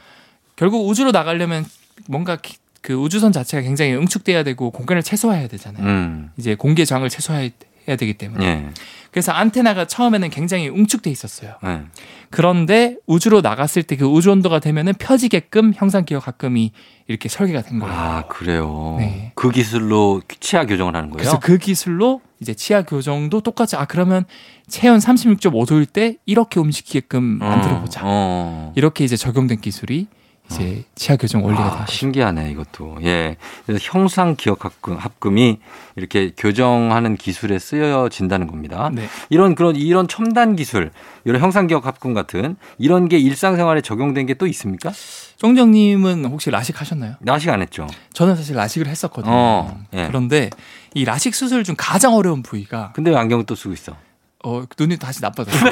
결국 우주로 나가려면 뭔가 기- 그 우주선 자체가 굉장히 응축돼야 되고 공간을 최소화해야 되잖아요. 음. 이제 공기의 저항을 최소화해야 되기 때문에. 예. 그래서 안테나가 처음에는 굉장히 응축돼 있었어요. 예. 그런데 우주로 나갔을 때 그 우주 온도가 되면은 펴지게끔 형상 기억 합금이 이렇게 설계가 된 거예요. 아, 그래요. 네. 그 기술로 치아 교정을 하는 거예요? 그래서 그 기술로 이제 치아 교정도 똑같이 아 그러면 체온 36.5도일 때 이렇게 움직이게끔 만들어 보자. 어. 이렇게 이제 적용된 기술이 이제 치아 교정 원리가 아. 신기하네 이것도. 예. 그래서 형상 기억 합금, 합금이 이렇게 교정하는 기술에 쓰여진다는 겁니다. 네. 이런 그런 이런 첨단 기술, 이런 형상 기억 합금 같은 이런 게 일상생활에 적용된 게 또 있습니까? 쫑정님은 혹시 라식 하셨나요? 나식 안 했죠. 저는 사실 라식을 했었거든요. 어, 예. 그런데 이 라식 수술 중 가장 어려운 부위가 근데 왜 안경을 또 쓰고 있어? 어, 눈이 다시 나빠졌어요.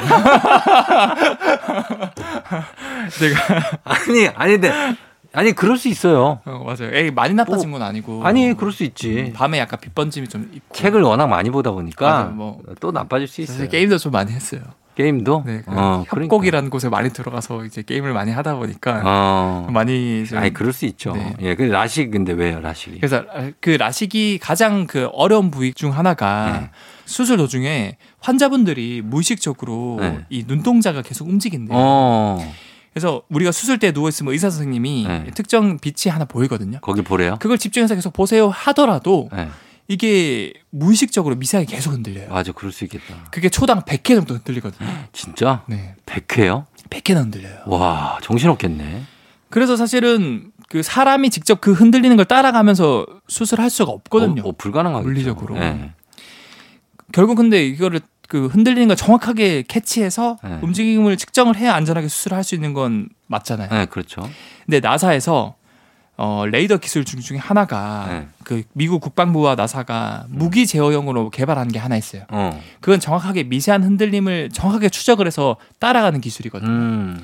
내가 아니 아닌데 아니 그럴 수 있어요. 어, 맞아요. 에이, 많이 나빠진 건 아니고. 아니 그럴 수 있지. 밤에 약간 빛번짐이 좀 있고. 책을 워낙 많이 보다 보니까 맞아요, 뭐. 또 나빠질 수 있어요. 게임도 좀 많이 했어요. 게임도 네, 그 어, 협곡이라는 곳에 많이 들어가서 이제 게임을 많이 하다 보니까 그러니까. 어. 많이 좀 아니 그럴 수 있죠. 네. 예, 그 라식 근데 왜요 라식이? 그래서 그 라식이 가장 그 어려운 부위 중 하나가 네. 수술 도중에 환자분들이 무의식적으로 네. 이 눈동자가 계속 움직인대요. 어 그래서 우리가 수술 때 누워 있으면 의사 선생님이 네. 특정 빛이 하나 보이거든요. 거기 보래요. 그걸 집중해서 계속 보세요 하더라도 네. 이게 무의식적으로 미세하게 계속 흔들려요. 맞아 그럴 수 있겠다. 그게 초당 100회 정도 흔들리거든요. 진짜 네. 100회요? 100회나 흔들려요. 와 정신없겠네. 그래서 사실은 그 사람이 직접 그 흔들리는 걸 따라가면서 수술할 수가 없거든요. 어, 어, 불가능하겠죠. 물리적으로. 네. 결국 근데 이거를 그 흔들리는 걸 정확하게 캐치해서 네. 움직임을 측정을 해야 안전하게 수술을 할 수 있는 건 맞잖아요. 네, 그렇죠. 근데 나사에서 어, 레이더 기술 중 중에 하나가 네. 그 미국 국방부와 나사가 무기 제어용으로 개발한 게 하나 있어요. 어. 그건 정확하게 미세한 흔들림을 정확하게 추적을 해서 따라가는 기술이거든요. 음.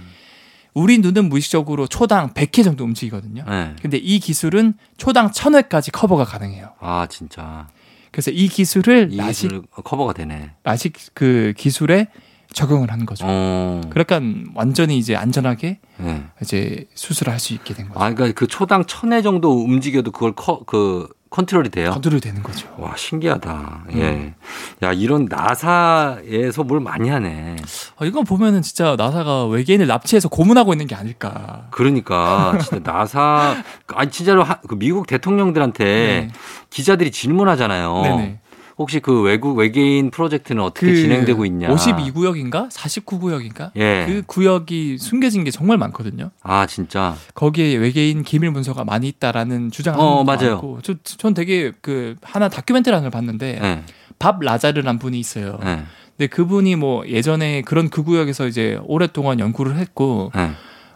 우리 눈은 무의식적으로 초당 100회 정도 움직이거든요. 네. 근데 이 기술은 초당 1000회까지 커버가 가능해요. 아 진짜 그래서 이 기술을 이 라식 기술 커버가 되네. 라식 그 기술에 적용을 하는 거죠. 어. 그러니까 완전히 이제 안전하게 네. 이제 수술을 할 수 있게 된 거죠. 아 그러니까 그 초당 천회 정도 움직여도 그걸 커, 그 컨트롤이 돼요. 컨트롤 되는 거죠. 와 신기하다. 음. 예. 야 이런 나사에서 뭘 많이 하네. 어, 이건 보면은 진짜 나사가 외계인을 납치해서 고문하고 있는 게 아닐까. 그러니까 진짜 나사 아니 진짜로 하- 그 미국 대통령들한테 네. 기자들이 질문하잖아요. 네네. 혹시 그 외국 외계인 프로젝트는 어떻게 진행되고 있냐? 52구역인가? 49구역인가? 예. 그 구역이 숨겨진 게 정말 많거든요. 아 진짜. 거기에 외계인 기밀 문서가 많이 있다라는 주장을 어, 하는 맞아요. 많고 저, 전 되게 그 하나 다큐멘터리를 봤는데 예. 밥 라자르란 분이 있어요. 예. 근데 그분이 뭐 예전에 그런 그 구역에서 이제 오랫동안 연구를 했고 예.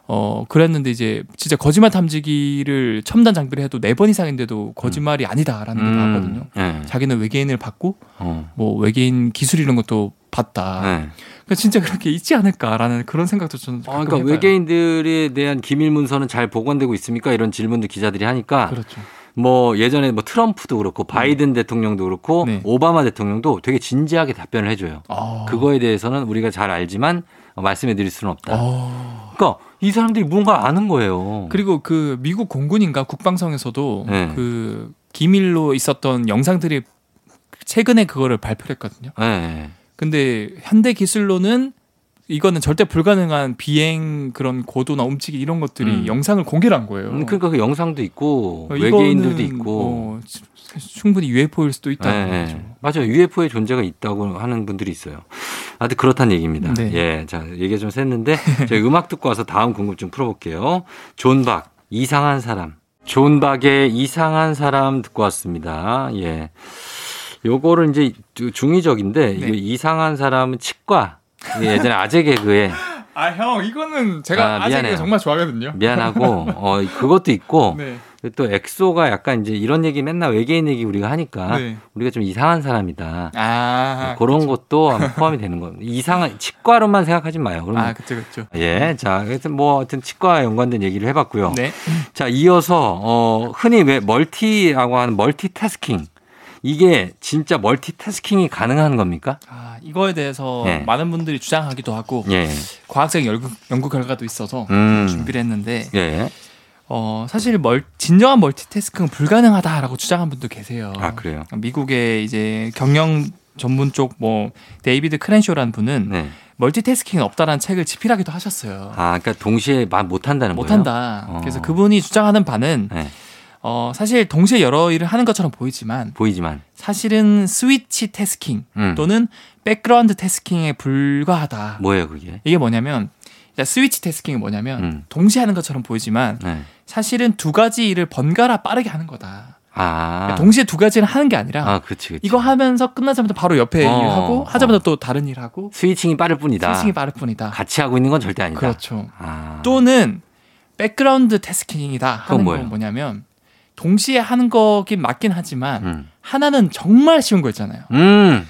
어 그랬는데 이제 진짜 거짓말 탐지기를 첨단 장비를 해도 네 번 이상인데도 거짓말이 아니다라는 게 나왔거든요. 예. 자기는 외계인을 봤고 어. 뭐 외계인 기술 이런 것도 봤다. 예. 그러니까 진짜 그렇게 있지 않을까라는 그런 생각도 저는 어, 가끔 그러니까 해봐요. 외계인들에 대한 기밀 문서는 잘 보관되고 있습니까? 이런 질문도 기자들이 하니까 그렇죠. 뭐 예전에 뭐 트럼프도 그렇고 바이든 대통령도 그렇고 네. 오바마 대통령도 되게 진지하게 답변을 해줘요. 아. 그거에 대해서는 우리가 잘 알지만 어, 말씀해 드릴 수는 없다. 어. 그러니까 이 사람들이 뭔가 아는 거예요. 그리고 그 미국 공군인가 국방성에서도 네. 그 기밀로 있었던 영상들이 최근에 그거를 발표했거든요. 예. 근데 현대 기술로는 이거는 절대 불가능한 비행 그런 고도나 움직임 이런 것들이 음. 영상을 공개를 한 거예요. 음, 그러니까 그 영상도 있고 어, 외계인들도 있고. 어, 치- 충분히 UFO일 수도 예, 거죠. 예. 맞아요. UFO의 존재가 있다고 하는 분들이 있어요. 하여튼 그렇다는 얘기입니다. 네. 예. 자, 얘기 좀 샜는데 저희 음악 듣고 와서 다음 궁금증 풀어볼게요. 존박, 이상한 사람. 존박의 이상한 사람 듣고 왔습니다. 예. 요거를 이제 중의적인데 네. 이상한 사람은 치과. 이게 예전에 아재 개그에 아 형 이거는 아, 제가 아, 재 미안해요. 개 정말 좋아하거든요. 미안하고 어 그것도 있고 네. 또 엑소가 약간 이제 이런 얘기 맨날 외계인 얘기 우리가 하니까 네. 우리가 좀 이상한 사람이다. 아 그런 것도 아마 포함이 되는 겁니다. 이상한 치과로만 생각하지 마요. 그러면 아 그렇죠 그렇죠. 예, 자, 하여튼 뭐 하여튼 치과와 연관된 얘기를 해봤고요. 네. 자, 이어서 어 흔히 왜 multi라고 하는 멀티태스킹 이게 진짜 멀티태스킹이 가능한 겁니까? 아 이거에 대해서 네. 많은 분들이 주장하기도 하고 예, 과학적 연구, 연구 결과도 있어서 음, 준비를 했는데 예, 어 사실 멀, 진정한 멀티태스킹은 불가능하다라고 주장한 분도 계세요. 아 그래요. 미국의 이제 경영 전문 쪽 뭐 데이비드 크랜쇼라는 분은 네, 멀티태스킹은 없다라는 책을 집필하기도 하셨어요. 아, 그러니까 동시에 뭘 못한다는 거예요. 못 한다. 어. 그래서 그분이 주장하는 바는 네, 어 사실 동시에 여러 일을 하는 것처럼 보이지만 보이지만, 사실은 switch tasking 음, 또는 background tasking에 불과하다. 뭐예요 그게? 이게 뭐냐면 자, switch tasking이 뭐냐면 음. 동시에 하는 것처럼 보이지만 네. 사실은 두 가지 일을 번갈아 빠르게 하는 거다. 아. 동시에 두 가지를 하는 게 아니라 아, 그렇지, 그렇지. 이거 하면서 끝나자마자 바로 옆에 어, 일하고 하자마자 또 다른 일 하고 switching이 빠를 뿐이다. switching이 빠를 뿐이다. 같이 하고 있는 건 절대 아니다. 그렇죠. 아. 또는 background tasking이다 하는 뭐예요? 건 뭐냐면 동시에 하는 거긴 맞긴 하지만 음. 하나는 정말 쉬운 거 있잖아요. 음.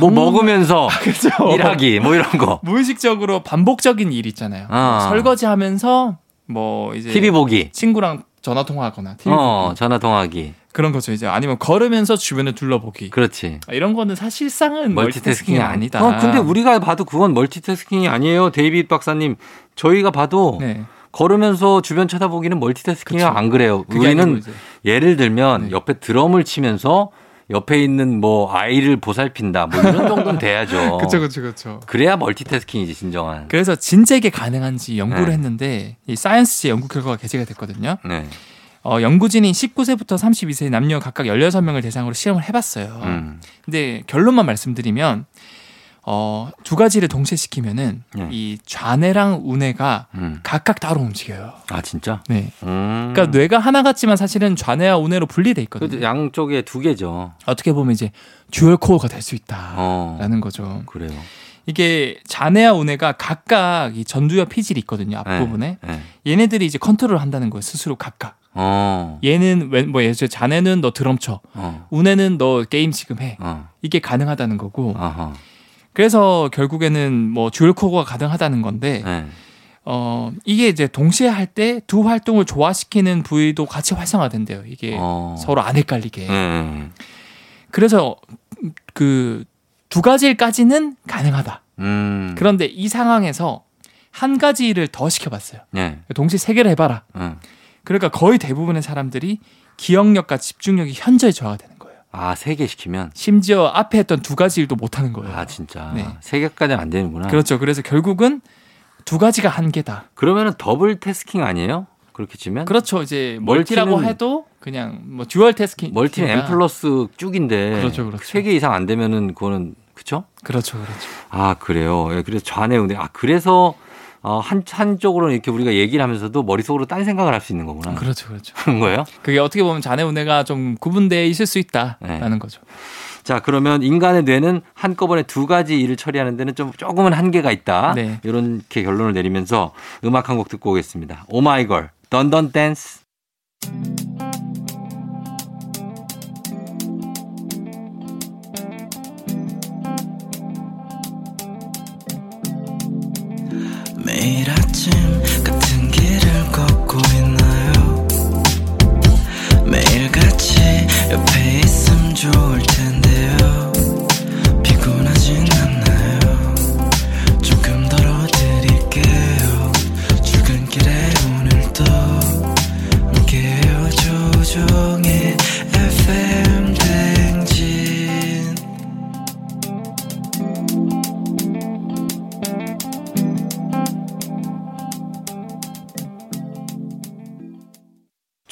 뭐 먹으면서 그렇죠. 일하기 뭐 이런 거. 무의식적으로 반복적인 일 있잖아요. 아. 설거지 하면서 뭐 이제 TV 보기. 친구랑 전화 통화하거나 TV 어, 보기 전화 통화하기. 그런 거죠 이제 아니면 걸으면서 주변을 둘러보기 그렇지. 아, 이런 거는 사실상은 멀티태스킹이 멀티태스킹이 아니다. 어, 근데 우리가 봐도 그건 멀티태스킹이 아니에요. 데이빗 박사님. 저희가 봐도 네. 걸으면서 주변 쳐다보기는 멀티태스킹이 그쵸. 안 그래요. 우리는 예를 들면 네. 옆에 드럼을 치면서 옆에 있는 뭐 아이를 보살핀다. 뭐 이런 정도는 돼야죠. 그쵸 그쵸 그쵸. 그래야 멀티태스킹이지 진정한. 그래서 진짜 이게 가능한지 연구를 네. 했는데 이 사이언스지의 연구 결과가 게재가 됐거든요. 네. 어, 연구진이 19세부터 32세 남녀 각각 16명을 대상으로 실험을 해봤어요. 음. 근데 결론만 말씀드리면 어, 두 가지를 동시에 시키면은 네. 이 좌뇌랑 우뇌가 음. 각각 따로 움직여요. 아 진짜? 네. 음. 그러니까 뇌가 하나 같지만 사실은 좌뇌와 우뇌로 분리돼 있거든요. 양쪽에 두 개죠. 어떻게 보면 이제 dual core가 될수 어. 있다라는 거죠. 그래요. 이게 좌뇌와 우뇌가 각각 이 전두엽 피질이 있거든요 앞부분에 네. 얘네들이 이제 컨트롤을 한다는 거예요 스스로 각각 어. 얘는 왜- 뭐 들어 좌뇌는 너 드럼 쳐 어. 우뇌는 너 게임 지금 해 어. 이게 가능하다는 거고 아하. 그래서 결국에는 뭐 dual core가 가능하다는 건데 네. 어 이게 이제 동시에 할 때 두 활동을 조화시키는 부위도 같이 활성화된대요 이게 어. 서로 안 헷갈리게 네. 그래서 그 두 가지까지는 가능하다 음. 그런데 이 상황에서 한 가지 일을 더 시켜봤어요 네. 동시에 세 개를 해봐라 응. 그러니까 거의 대부분의 사람들이 기억력과 집중력이 현저히 저하가 되는 거예요. 아, 세 개 시키면? 심지어 앞에 했던 두 가지 일도 못 하는 거예요. 아, 진짜. 네. 세 개까지는 안 되는구나. 그렇죠. 그래서 결국은 두 가지가 한계다. 그러면은 double tasking 아니에요? 그렇게 치면? 그렇죠. 이제 멀티라고 멀티는- 해도 그냥 뭐 듀얼 태스킹. 멀티는 M 플러스 쭉인데. 그렇죠, 그렇죠. 세 개 이상 안 되면은 그거는, 그쵸? 그렇죠. 그렇죠. 아, 그래요. 예, 그래서 좌뇌 우뇌. 아, 그래서 어, 한, 한쪽으로는 이렇게 우리가 얘기를 하면서도 머릿속으로 딴 생각을 할 수 있는 거구나. 그렇죠. 그렇죠. 그런 거예요? 그게 어떻게 보면 좌뇌 우뇌가 좀 구분되어 있을 수 있다라는 네. 거죠. 자, 그러면 인간의 뇌는 한꺼번에 두 가지 일을 처리하는 데는 좀 조금은 한계가 있다. 네. 이렇게 결론을 내리면서 음악 한 곡 듣고 오겠습니다. 오마이걸, 던던 댄스. 매일 아침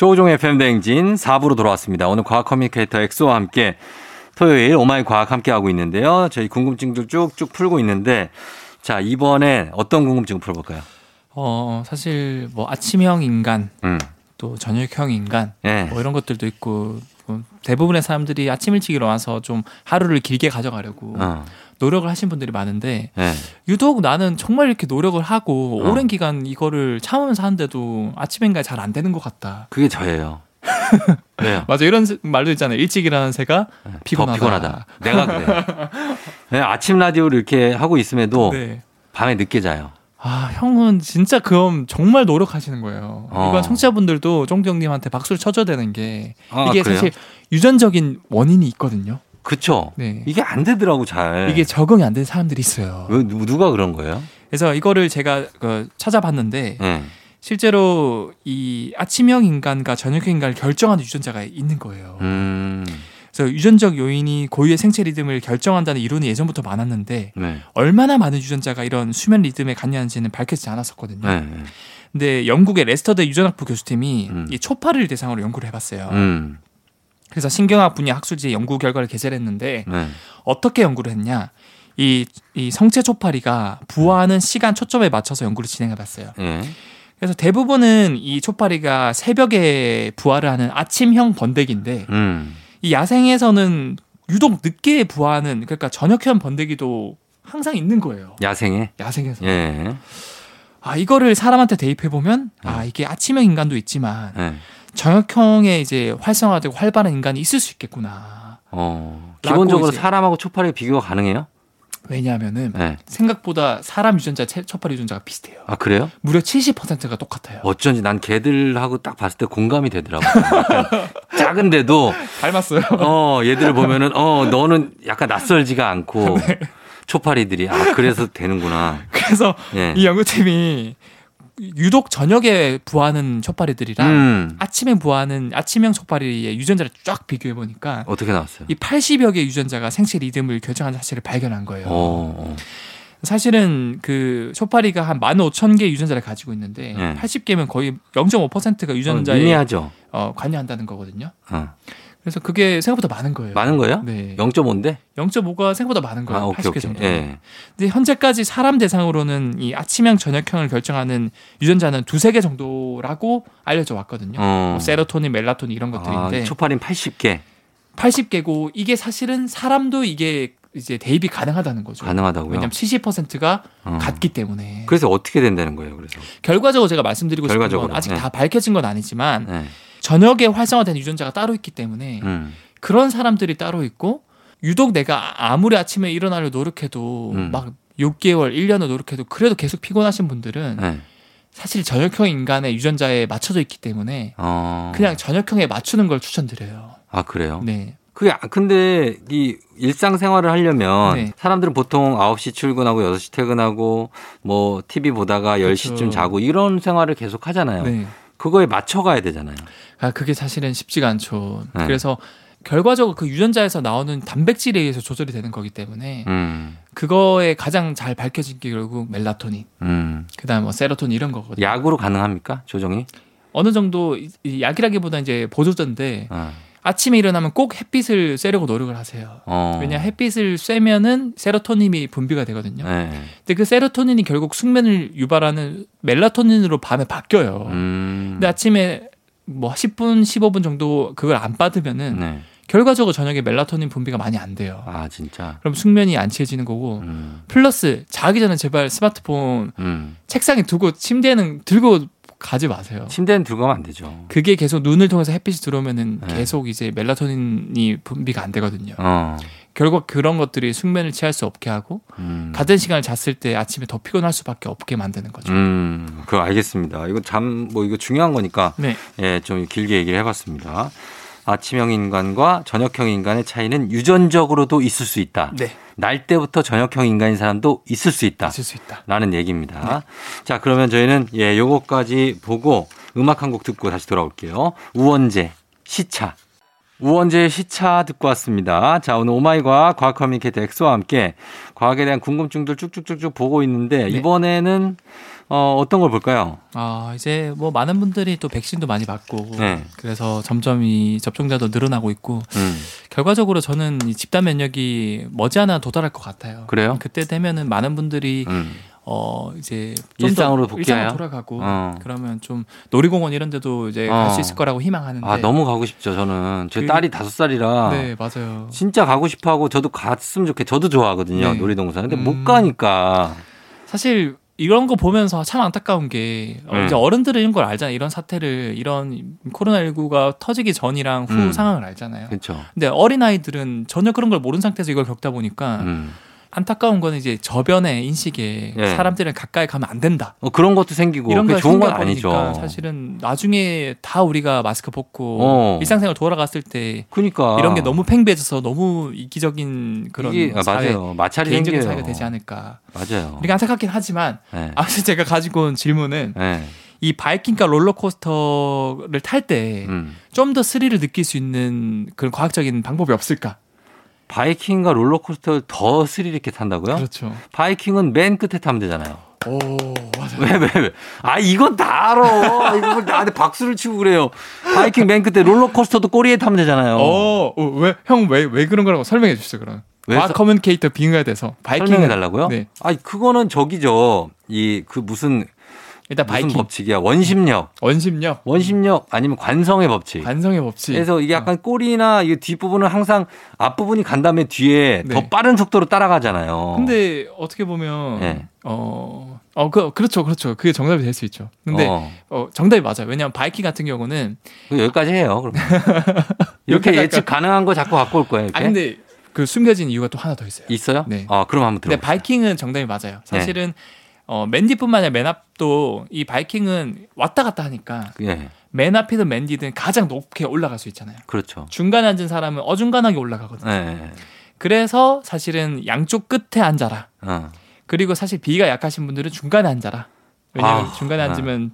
조우종의 팸댕진 4부로 돌아왔습니다. 오늘 과학 communicator 엑소와 함께 토요일 oh my 과학 함께 하고 있는데요. 저희 궁금증들 쭉쭉 풀고 있는데 자, 이번에 어떤 궁금증 풀어볼까요? 어 사실 뭐 아침형 인간 음. 또 저녁형 인간 예. 뭐 이런 것들도 있고 뭐 대부분의 사람들이 아침 일찍 일어나서 좀 하루를 길게 가져가려고 어. 노력을 하신 분들이 많은데 예. 유독 나는 정말 이렇게 노력을 하고 어. 오랜 기간 이거를 참으면서 하는데도 아침 인간이 잘안 되는 것 같다. 그게 저예요. 왜요? 맞아 이런 세- 말도 있잖아요. 일찍 일어나는 새가 피곤하다. 더 피곤하다. 내가 그래. 네, 아침 라디오를 이렇게 하고 있음에도 네. 밤에 늦게 자요. 아 형은 진짜 그럼 정말 노력하시는 거예요. 어. 이건 청취자분들도 쫑디 형님한테 박수를 쳐줘야 되는 게 아, 이게 그래요? 사실 유전적인 원인이 있거든요. 그쵸? 네. 이게 안 되더라고 잘. 이게 적응이 안 되는 사람들이 있어요. 왜, 누- 누가 그런 거예요? 그래서 이거를 제가 그 찾아봤는데 예. 실제로 이 아침형 인간과 저녁형 인간을 결정하는 유전자가 있는 거예요. 음. 그래서 유전적 요인이 고유의 생체 리듬을 결정한다는 이론이 예전부터 많았는데 네. 얼마나 많은 유전자가 이런 수면 리듬에 관여하는지는 밝혀지지 않았었거든요. 네. 네. 근데 영국의 레스터대 유전학부 교수팀이 음. 이 초파리를 대상으로 연구를 해봤어요. 음. 그래서 신경학 분야 학술지에 연구 결과를 게재를 했는데 네. 어떻게 연구를 했냐? 이, 이 성체 초파리가 부화하는 시간 초점에 맞춰서 연구를 진행해 봤어요. 예. 그래서 대부분은 이 초파리가 새벽에 부화를 하는 아침형 번데기인데 음. 이 야생에서는 유독 늦게 부화하는 그러니까 저녁형 번데기도 항상 있는 거예요. 야생에. 야생에서. 예. 아, 이거를 사람한테 대입해 보면 아, 이게 아침형 인간도 있지만 예. 저녁형의 이제 활성화되고 활발한 인간이 있을 수 있겠구나. 어. 기본적으로 사람하고 초파리 비교가 가능해요? 왜냐하면은 예. 생각보다 사람 유전자, 체- 첫파리 유전자가 비슷해요. 아, 그래요? 무려 70%가 똑같아요. 어쩐지 난 걔들하고 딱 봤을 때 공감이 되더라고. 작은데도 닮았어요. 어 얘들을 보면은 어 너는 약간 낯설지가 않고 네. 초파리들이 아 그래서 되는구나. 그래서 예. 이 연구팀이 유독 저녁에 부화하는 촛파리들이랑 음 아침에 부화하는 아침형 촛파리의 유전자를 쫙 비교해 보니까 어떻게 나왔어요? 이 80여 개의 유전자가 생체 리듬을 결정하는 사실을 발견한 거예요. 어, 어. 사실은 그 촛파리가 한 15,000개 유전자를 가지고 있는데 네. 80개면 거의 0.5%가 어, 유전자에 미미하죠. 어, 관여한다는 거거든요. 어. 그래서 그게 생각보다 많은 거예요. 많은 거예요? 네. 0.5인데? 0.5가 생각보다 많은 거예요. 아, 오케이, 80개 오케이. 정도. 예. 근데 현재까지 사람 대상으로는 이 아침형 저녁형을 결정하는 유전자는 두세 개 정도라고 알려져 왔거든요. 어. 뭐 세로토닌, 멜라토닌 이런 아, 것들인데 초파린 80개 80개고 이게 사실은 사람도 이게 이제 대입이 가능하다는 거죠. 가능하다고요? 왜냐하면 70%가 어. 같기 때문에. 그래서 어떻게 된다는 거예요? 그래서. 결과적으로 제가 말씀드리고 싶은 결과적으로, 건 아직 네. 다 밝혀진 건 아니지만 네. 저녁에 활성화된 유전자가 따로 있기 때문에 음. 그런 사람들이 따로 있고 유독 내가 아무리 아침에 일어나려 노력해도 음. 막 6개월, 1년을 노력해도 그래도 계속 피곤하신 분들은 네. 사실 저녁형 인간의 유전자에 맞춰져 있기 때문에 어. 그냥 저녁형에 맞추는 걸 추천드려요. 아, 그래요? 네. 그게 아- 근데 이 일상생활을 하려면 네. 사람들은 보통 9시 출근하고 6시 퇴근하고 뭐 TV 보다가 10시쯤 그렇죠. 자고 이런 생활을 계속 하잖아요. 네. 그거에 맞춰 가야 되잖아요. 아, 그게 사실은 쉽지가 않죠. 네. 그래서 결과적으로 그 유전자에서 나오는 단백질에 의해서 조절이 되는 거기 때문에 음. 그거에 가장 잘 밝혀진 게 결국 멜라토닌, 음. 그다음 뭐 세로토닌 이런 거거든요. 약으로 가능합니까? 조정이? 어느 정도 약이라기보다 이제 보조제인데 어. 아침에 일어나면 꼭 햇빛을 쐬려고 노력을 하세요. 어. 왜냐 햇빛을 쐬면은 세로토닌이 분비가 되거든요. 네. 근데 그 세로토닌이 결국 숙면을 유발하는 멜라토닌으로 밤에 바뀌어요. 음. 근데 아침에 뭐 10분, 15분 정도 그걸 안 받으면은 네. 결과적으로 저녁에 멜라토닌 분비가 많이 안 돼요. 아, 진짜. 그럼 숙면이 안 취해지는 거고 음. 플러스 자기 전에 제발 스마트폰 음. 책상에 두고 침대에는 들고 가지 마세요. 침대는 들고 가면 안 되죠. 그게 계속 눈을 통해서 햇빛이 들어오면은 네. 계속 이제 멜라토닌이 분비가 안 되거든요. 어. 결국 그런 것들이 숙면을 취할 수 없게 하고 음. 같은 시간을 잤을 때 아침에 더 피곤할 수밖에 없게 만드는 거죠. 음. 그거 알겠습니다. 이거 잠 뭐 이거 중요한 거니까 네. 예, 좀 길게 얘기를 해봤습니다. 아침형 인간과 저녁형 인간의 차이는 유전적으로도 있을 수 있다. 네. 날 때부터 저녁형 인간인 사람도 있을 수 있다. 있을 수 있다. 라는 얘기입니다. 자, 그러면 저희는 예, 요거까지 보고 음악 한 곡 듣고 다시 돌아올게요. 우원재, 시차. 우원재의 시차 듣고 왔습니다. 자, 오늘 오마이과학 과학 커뮤니케이터 엑소와 함께 과학에 대한 궁금증들 쭉쭉쭉쭉 보고 있는데 네. 이번에는 어, 어떤 걸 볼까요? 아 이제 뭐 많은 분들이 또 백신도 많이 맞고 네. 그래서 점점 이 접종자도 늘어나고 있고 음, 결과적으로 저는 이 집단 면역이 머지않아 도달할 것 같아요. 그래요? 그때 되면은 많은 분들이 음. 어 이제 일상으로 복귀해요? 돌아가고 어. 그러면 좀 놀이공원 이런 데도 이제 어. 갈수 있을 거라고 희망하는데 아, 너무 가고 싶죠, 저는. 제 그- 딸이 다섯 살이라. 네 맞아요. 진짜 가고 싶어 하고 저도 갔으면 좋겠 저도 좋아하거든요. 네. 놀이동산. 근데 못 음. 가니까. 사실 이런 거 보면서 참 안타까운 게 어, 음. 이제 어른들은 이런 걸 알잖아요. 이런 사태를 이런 코로나19가 터지기 전이랑 후 음. 상황을 알잖아요. 그렇죠. 근데 어린 아이들은 전혀 그런 걸 모르는 상태에서 이걸 겪다 보니까 음. 안타까운 거는 이제 저변의 인식에 예. 사람들은 가까이 가면 안 된다. 어, 그런 것도 생기고 이런 걸 좋은 건 아니죠. 사실은 나중에 다 우리가 마스크 벗고 어. 일상생활 돌아갔을 때 그러니까 이런 게 너무 팽배해져서 너무 이기적인 그런 이게 아, 사회, 맞아요. 마찰이 개인적인 생겨요. 사회가 되지 않을까. 맞아요. 우리가 안타깝긴 하지만 네. 아무튼 제가 가지고 온 질문은 네. 이 바이킹과 롤러코스터를 탈 때 좀더 음. 스릴을 느낄 수 있는 그런 과학적인 방법이 없을까? 바이킹과 롤러코스터를 더 스릴 있게 탄다고요? 그렇죠. 바이킹은 맨 끝에 타면 되잖아요. 오, 맞아요. 왜, 왜, 왜? 아, 이건 다 알아. 이걸 나한테 박수를 치고 그래요. 바이킹 맨 끝에 롤러코스터도 꼬리에 타면 되잖아요. 어, 어, 왜, 형, 왜, 왜 그런 거라고 설명해 주시죠, 그럼. 서- 커뮤니케이터 빙의가 돼서 바이킹 설명해 달라고요? 네. 아니 그거는 저기죠. 이 그 무슨 일단 무슨 바이킹 법칙이야? 원심력, 원심력 원심력 아니면 관성의 법칙. 관성의 법칙. 그래서 이게 약간 꼬리나 이 뒷부분은 항상 앞부분이 간 다음에 뒤에 네. 더 빠른 속도로 따라가잖아요. 근데 어떻게 보면 네. 어, 어, 그, 그렇죠, 그렇죠. 그게 정답이 될 수 있죠. 근데 어, 어, 정답이 맞아요. 왜냐하면 바이킹 같은 경우는 여기까지 해요. 그럼 이렇게 예측 가능한 거 자꾸 갖고 올 거예요. 이렇게 아 근데 그 숨겨진 이유가 또 하나 더 있어요. 있어요? 네. 아 그럼 한번 근데 들어. 바이킹은 정답이 맞아요. 사실은 어, 맨 뒷뿐만 아니라 맨 앞도 이 바이킹은 왔다 갔다 하니까 예, 맨 앞이든 맨 뒤든 가장 높게 올라갈 수 있잖아요. 그렇죠. 중간에 앉은 사람은 어중간하게 올라가거든요. 예, 그래서 사실은 양쪽 끝에 앉아라. 어. 그리고 사실 비가 약하신 분들은 중간에 앉아라. 왜냐하면 아, 중간에 아. 앉으면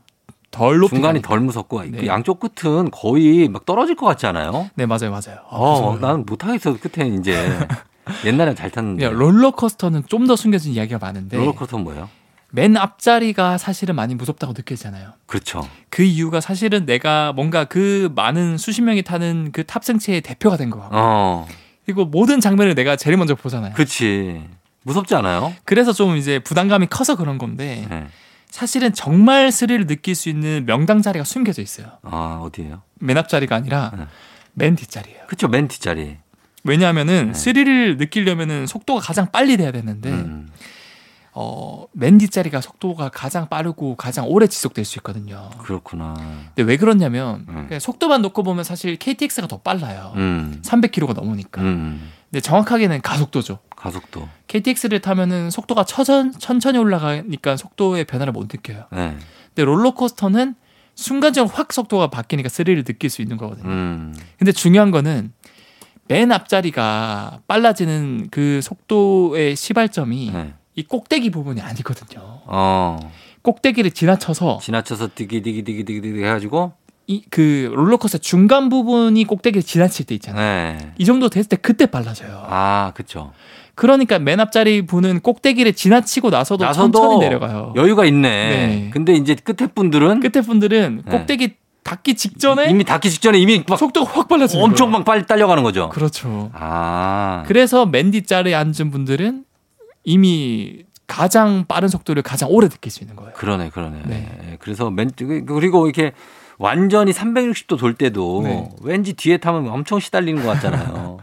덜 높이 중간이 가니까. 덜 무섭고 네. 그 양쪽 끝은 거의 막 떨어질 것 같지 않아요? 네 맞아요 맞아요. 아, 어, 그래서 나는 못하겠어 끝에 이제 옛날엔 잘 탔는데. 그냥 롤러코스터는 좀 더 숨겨진 이야기가 많은데 롤러코스터는 뭐예요? 맨 앞자리가 사실은 많이 무섭다고 느껴지잖아요. 그렇죠. 그 이유가 사실은 내가 뭔가 그 많은 수십 명이 타는 그 탑승체의 대표가 된거 같고 어, 그리고 모든 장면을 내가 제일 먼저 보잖아요. 그렇지. 무섭지 않아요? 그래서 좀 이제 부담감이 커서 그런 건데 네. 사실은 정말 스릴을 느낄 수 있는 명당 자리가 숨겨져 있어요. 아 어디예요? 맨 앞자리가 아니라 네. 맨 뒷자리예요. 그렇죠. 맨 뒷자리. 왜냐하면은 네. 스릴을 느끼려면은 속도가 가장 빨리 돼야 되는데 음. 어, 맨 뒷자리가 속도가 가장 빠르고 가장 오래 지속될 수 있거든요. 그렇구나. 근데 왜 그러냐면 음. 그냥 속도만 놓고 보면 사실 KTX가 더 빨라요. 음. 300km가 넘으니까. 음. 근데 정확하게는 가속도죠. 가속도. KTX를 타면은 속도가 처전, 천천히 올라가니까 속도의 변화를 못 느껴요. 네. 근데 롤러코스터는 순간적으로 확 속도가 바뀌니까 스릴을 느낄 수 있는 거거든요. 음. 근데 중요한 거는 맨 앞자리가 빨라지는 그 속도의 시발점이 네. 이 꼭대기 부분이 아니거든요. 어. 꼭대기를 지나쳐서 지나쳐서 디기 디기 디기 디기 디기 해가지고. 이 그 롤러코스터 중간 부분이 꼭대기를 지나칠 때 있잖아요. 네. 이 정도 됐을 때 그때 빨라져요. 아, 그쵸. 그러니까 맨 앞자리 분은 꼭대기를 지나치고 나서도, 나서도 천천히 내려가요. 여유가 있네. 네. 근데 이제 끝에 분들은 끝에 분들은 네. 꼭대기 닿기 직전에 이미 닿기 직전에 이미 막 속도가 확 빨라지는 엄청. 막 빨리 딸려가는 거죠. 그렇죠. 아. 그래서 맨 뒷자리에 앉은 분들은 이미 가장 빠른 속도를 가장 오래 느낄 수 있는 거예요. 그러네, 그러네. 네. 그래서 맨 그리고 이렇게 완전히 360도 돌 때도 네. 왠지 뒤에 타면 엄청 시달리는 것 같잖아요.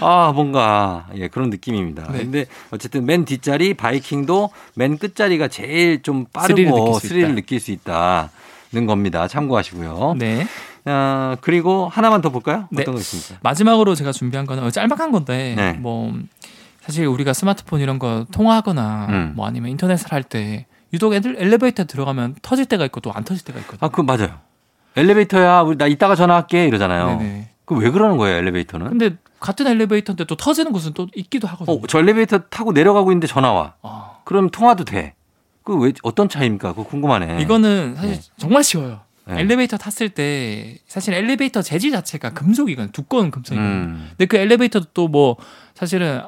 아, 뭔가 예, 그런 느낌입니다. 네. 근데 어쨌든 맨 뒷자리 바이킹도 맨 끝자리가 제일 좀 빠르고 스릴을 있다. 느낄 수 있다 는 겁니다. 참고하시고요. 네. 아, 그리고 하나만 더 볼까요? 네. 어떤 거 있습니까? 마지막으로 제가 준비한 거는 짤막한 건데 네. 뭐 사실 우리가 스마트폰 이런 거 통화하거나 음. 뭐 아니면 인터넷을 할 때 유독 애들 엘리베이터 들어가면 터질 때가 있고 또 안 터질 때가 있거든요. 아, 그거 맞아요. 엘리베이터야, 우리 나 이따가 전화할게 이러잖아요. 그 왜 그러는 거예요, 엘리베이터는? 근데 같은 엘리베이터인데 또 터지는 곳은 또 있기도 하거든요. 어, 저 엘리베이터 타고 내려가고 있는데 전화 와. 아, 그럼 통화도 돼. 그 왜 어떤 차이입니까? 그거 궁금하네. 이거는 사실 네. 정말 쉬워요. 네. 엘리베이터 tas을 때 사실 엘리베이터 재질 자체가 금속이거든요. 두꺼운 금속이거든요. 음. 근데 그 엘리베이터도 또 뭐 사실은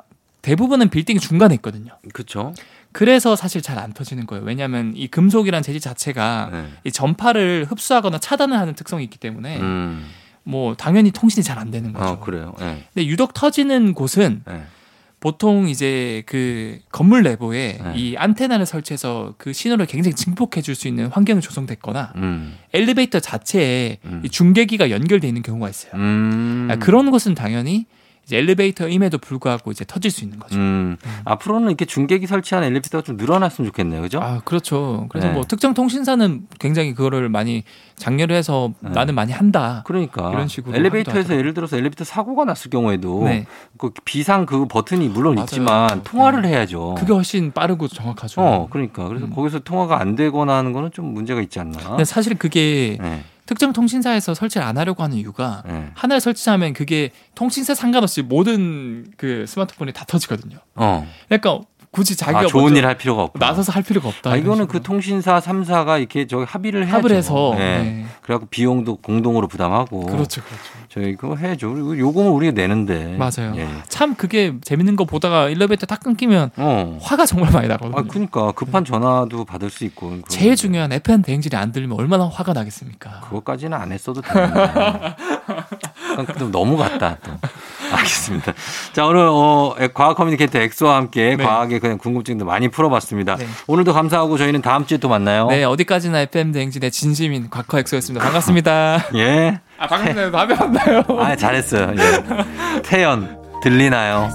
대부분은 빌딩 중간에 있거든요. 그렇죠. 그래서 사실 잘 안 터지는 거예요. 왜냐하면 이 금속이란 재질 자체가 네. 이 전파를 흡수하거나 차단을 하는 특성이 있기 때문에 음. 뭐 당연히 통신이 잘 안 되는 거죠. 어, 그래요. 예. 근데 유독 터지는 곳은 예. 보통 이제 그 건물 내부에 네. 이 안테나를 설치해서 그 신호를 굉장히 증폭해 줄 수 있는 환경이 조성됐거나 음. 엘리베이터 자체에 음. 이 중계기가 연결돼 있는 경우가 있어요. 음. 아, 그런 곳은 당연히 엘리베이터임에도 불구하고 이제 터질 수 있는 거죠. 음. 앞으로는 이렇게 중계기 설치한 엘리베이터가 좀 늘어났으면 좋겠네요. 그죠? 아 그렇죠. 그래서 네. 뭐 특정 통신사는 굉장히 그거를 많이 장려를 해서 네. 나는 많이 한다. 그러니까 이런 식으로 엘리베이터에서 예를 들어서 엘리베이터 사고가 났을 경우에도 네, 그 비상 그 버튼이 물론 맞아요. 있지만 통화를 네. 해야죠. 그게 훨씬 빠르고 정확하죠. 어, 그러니까 그래서 음. 거기서 통화가 안 되거나 하는 거는 좀 문제가 있지 않나? 사실 그게 네. 특정 통신사에서 설치를 안 하려고 하는 이유가 네. 하나를 설치하면 그게 통신사 상관없이 모든 그 스마트폰이 다 터지거든요. 어. 그러니까 굳이 자기가 아, 좋은 일 할 필요가 없고. 나서서 할 필요가 없다. 아, 이거는 식으로. 그 통신사 3사가 이렇게 저기 합의를 해야죠. 합을 해서 네. 네. 그래갖고 비용도 공동으로 부담하고. 그렇죠, 그렇죠. 저희 그거 해야죠. 그리고 요금은 우리가 내는데. 맞아요. 예. 참 그게 재밌는 거 보다가 엘리베이터 딱 끊기면 어. 화가 정말 많이 나거든요. 아, 그러니까 급한 전화도 받을 수 있고. 제일. 중요한 FM 대행진이 안 들리면 얼마나 화가 나겠습니까? 그것까지는 안 했어도 되는데. 너무 갔다. 또. 알겠습니다. 자, 오늘, 어, 과학 커뮤니케이터 엑소와 함께 네. 과학의 그냥 궁금증도 많이 풀어봤습니다. 네. 오늘도 감사하고 저희는 다음 주에 또 만나요. 네, 어디까지나 FM 대행진의 진심인 과커 엑소였습니다. 반갑습니다. 예. 아, 반갑습니다. 다음에 만나요. 아, 잘했어요. 예. 태연, 들리나요?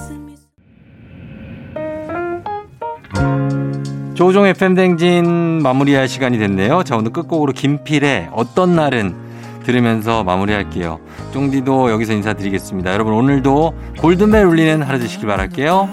조종 FM 댕진 마무리할 시간이 됐네요. 자, 오늘 끝곡으로 김필의 어떤 날은 들으면서 마무리할게요. 쫑디도 여기서 인사드리겠습니다. 여러분 오늘도 골든벨 울리는 하루 되시길 바랄게요.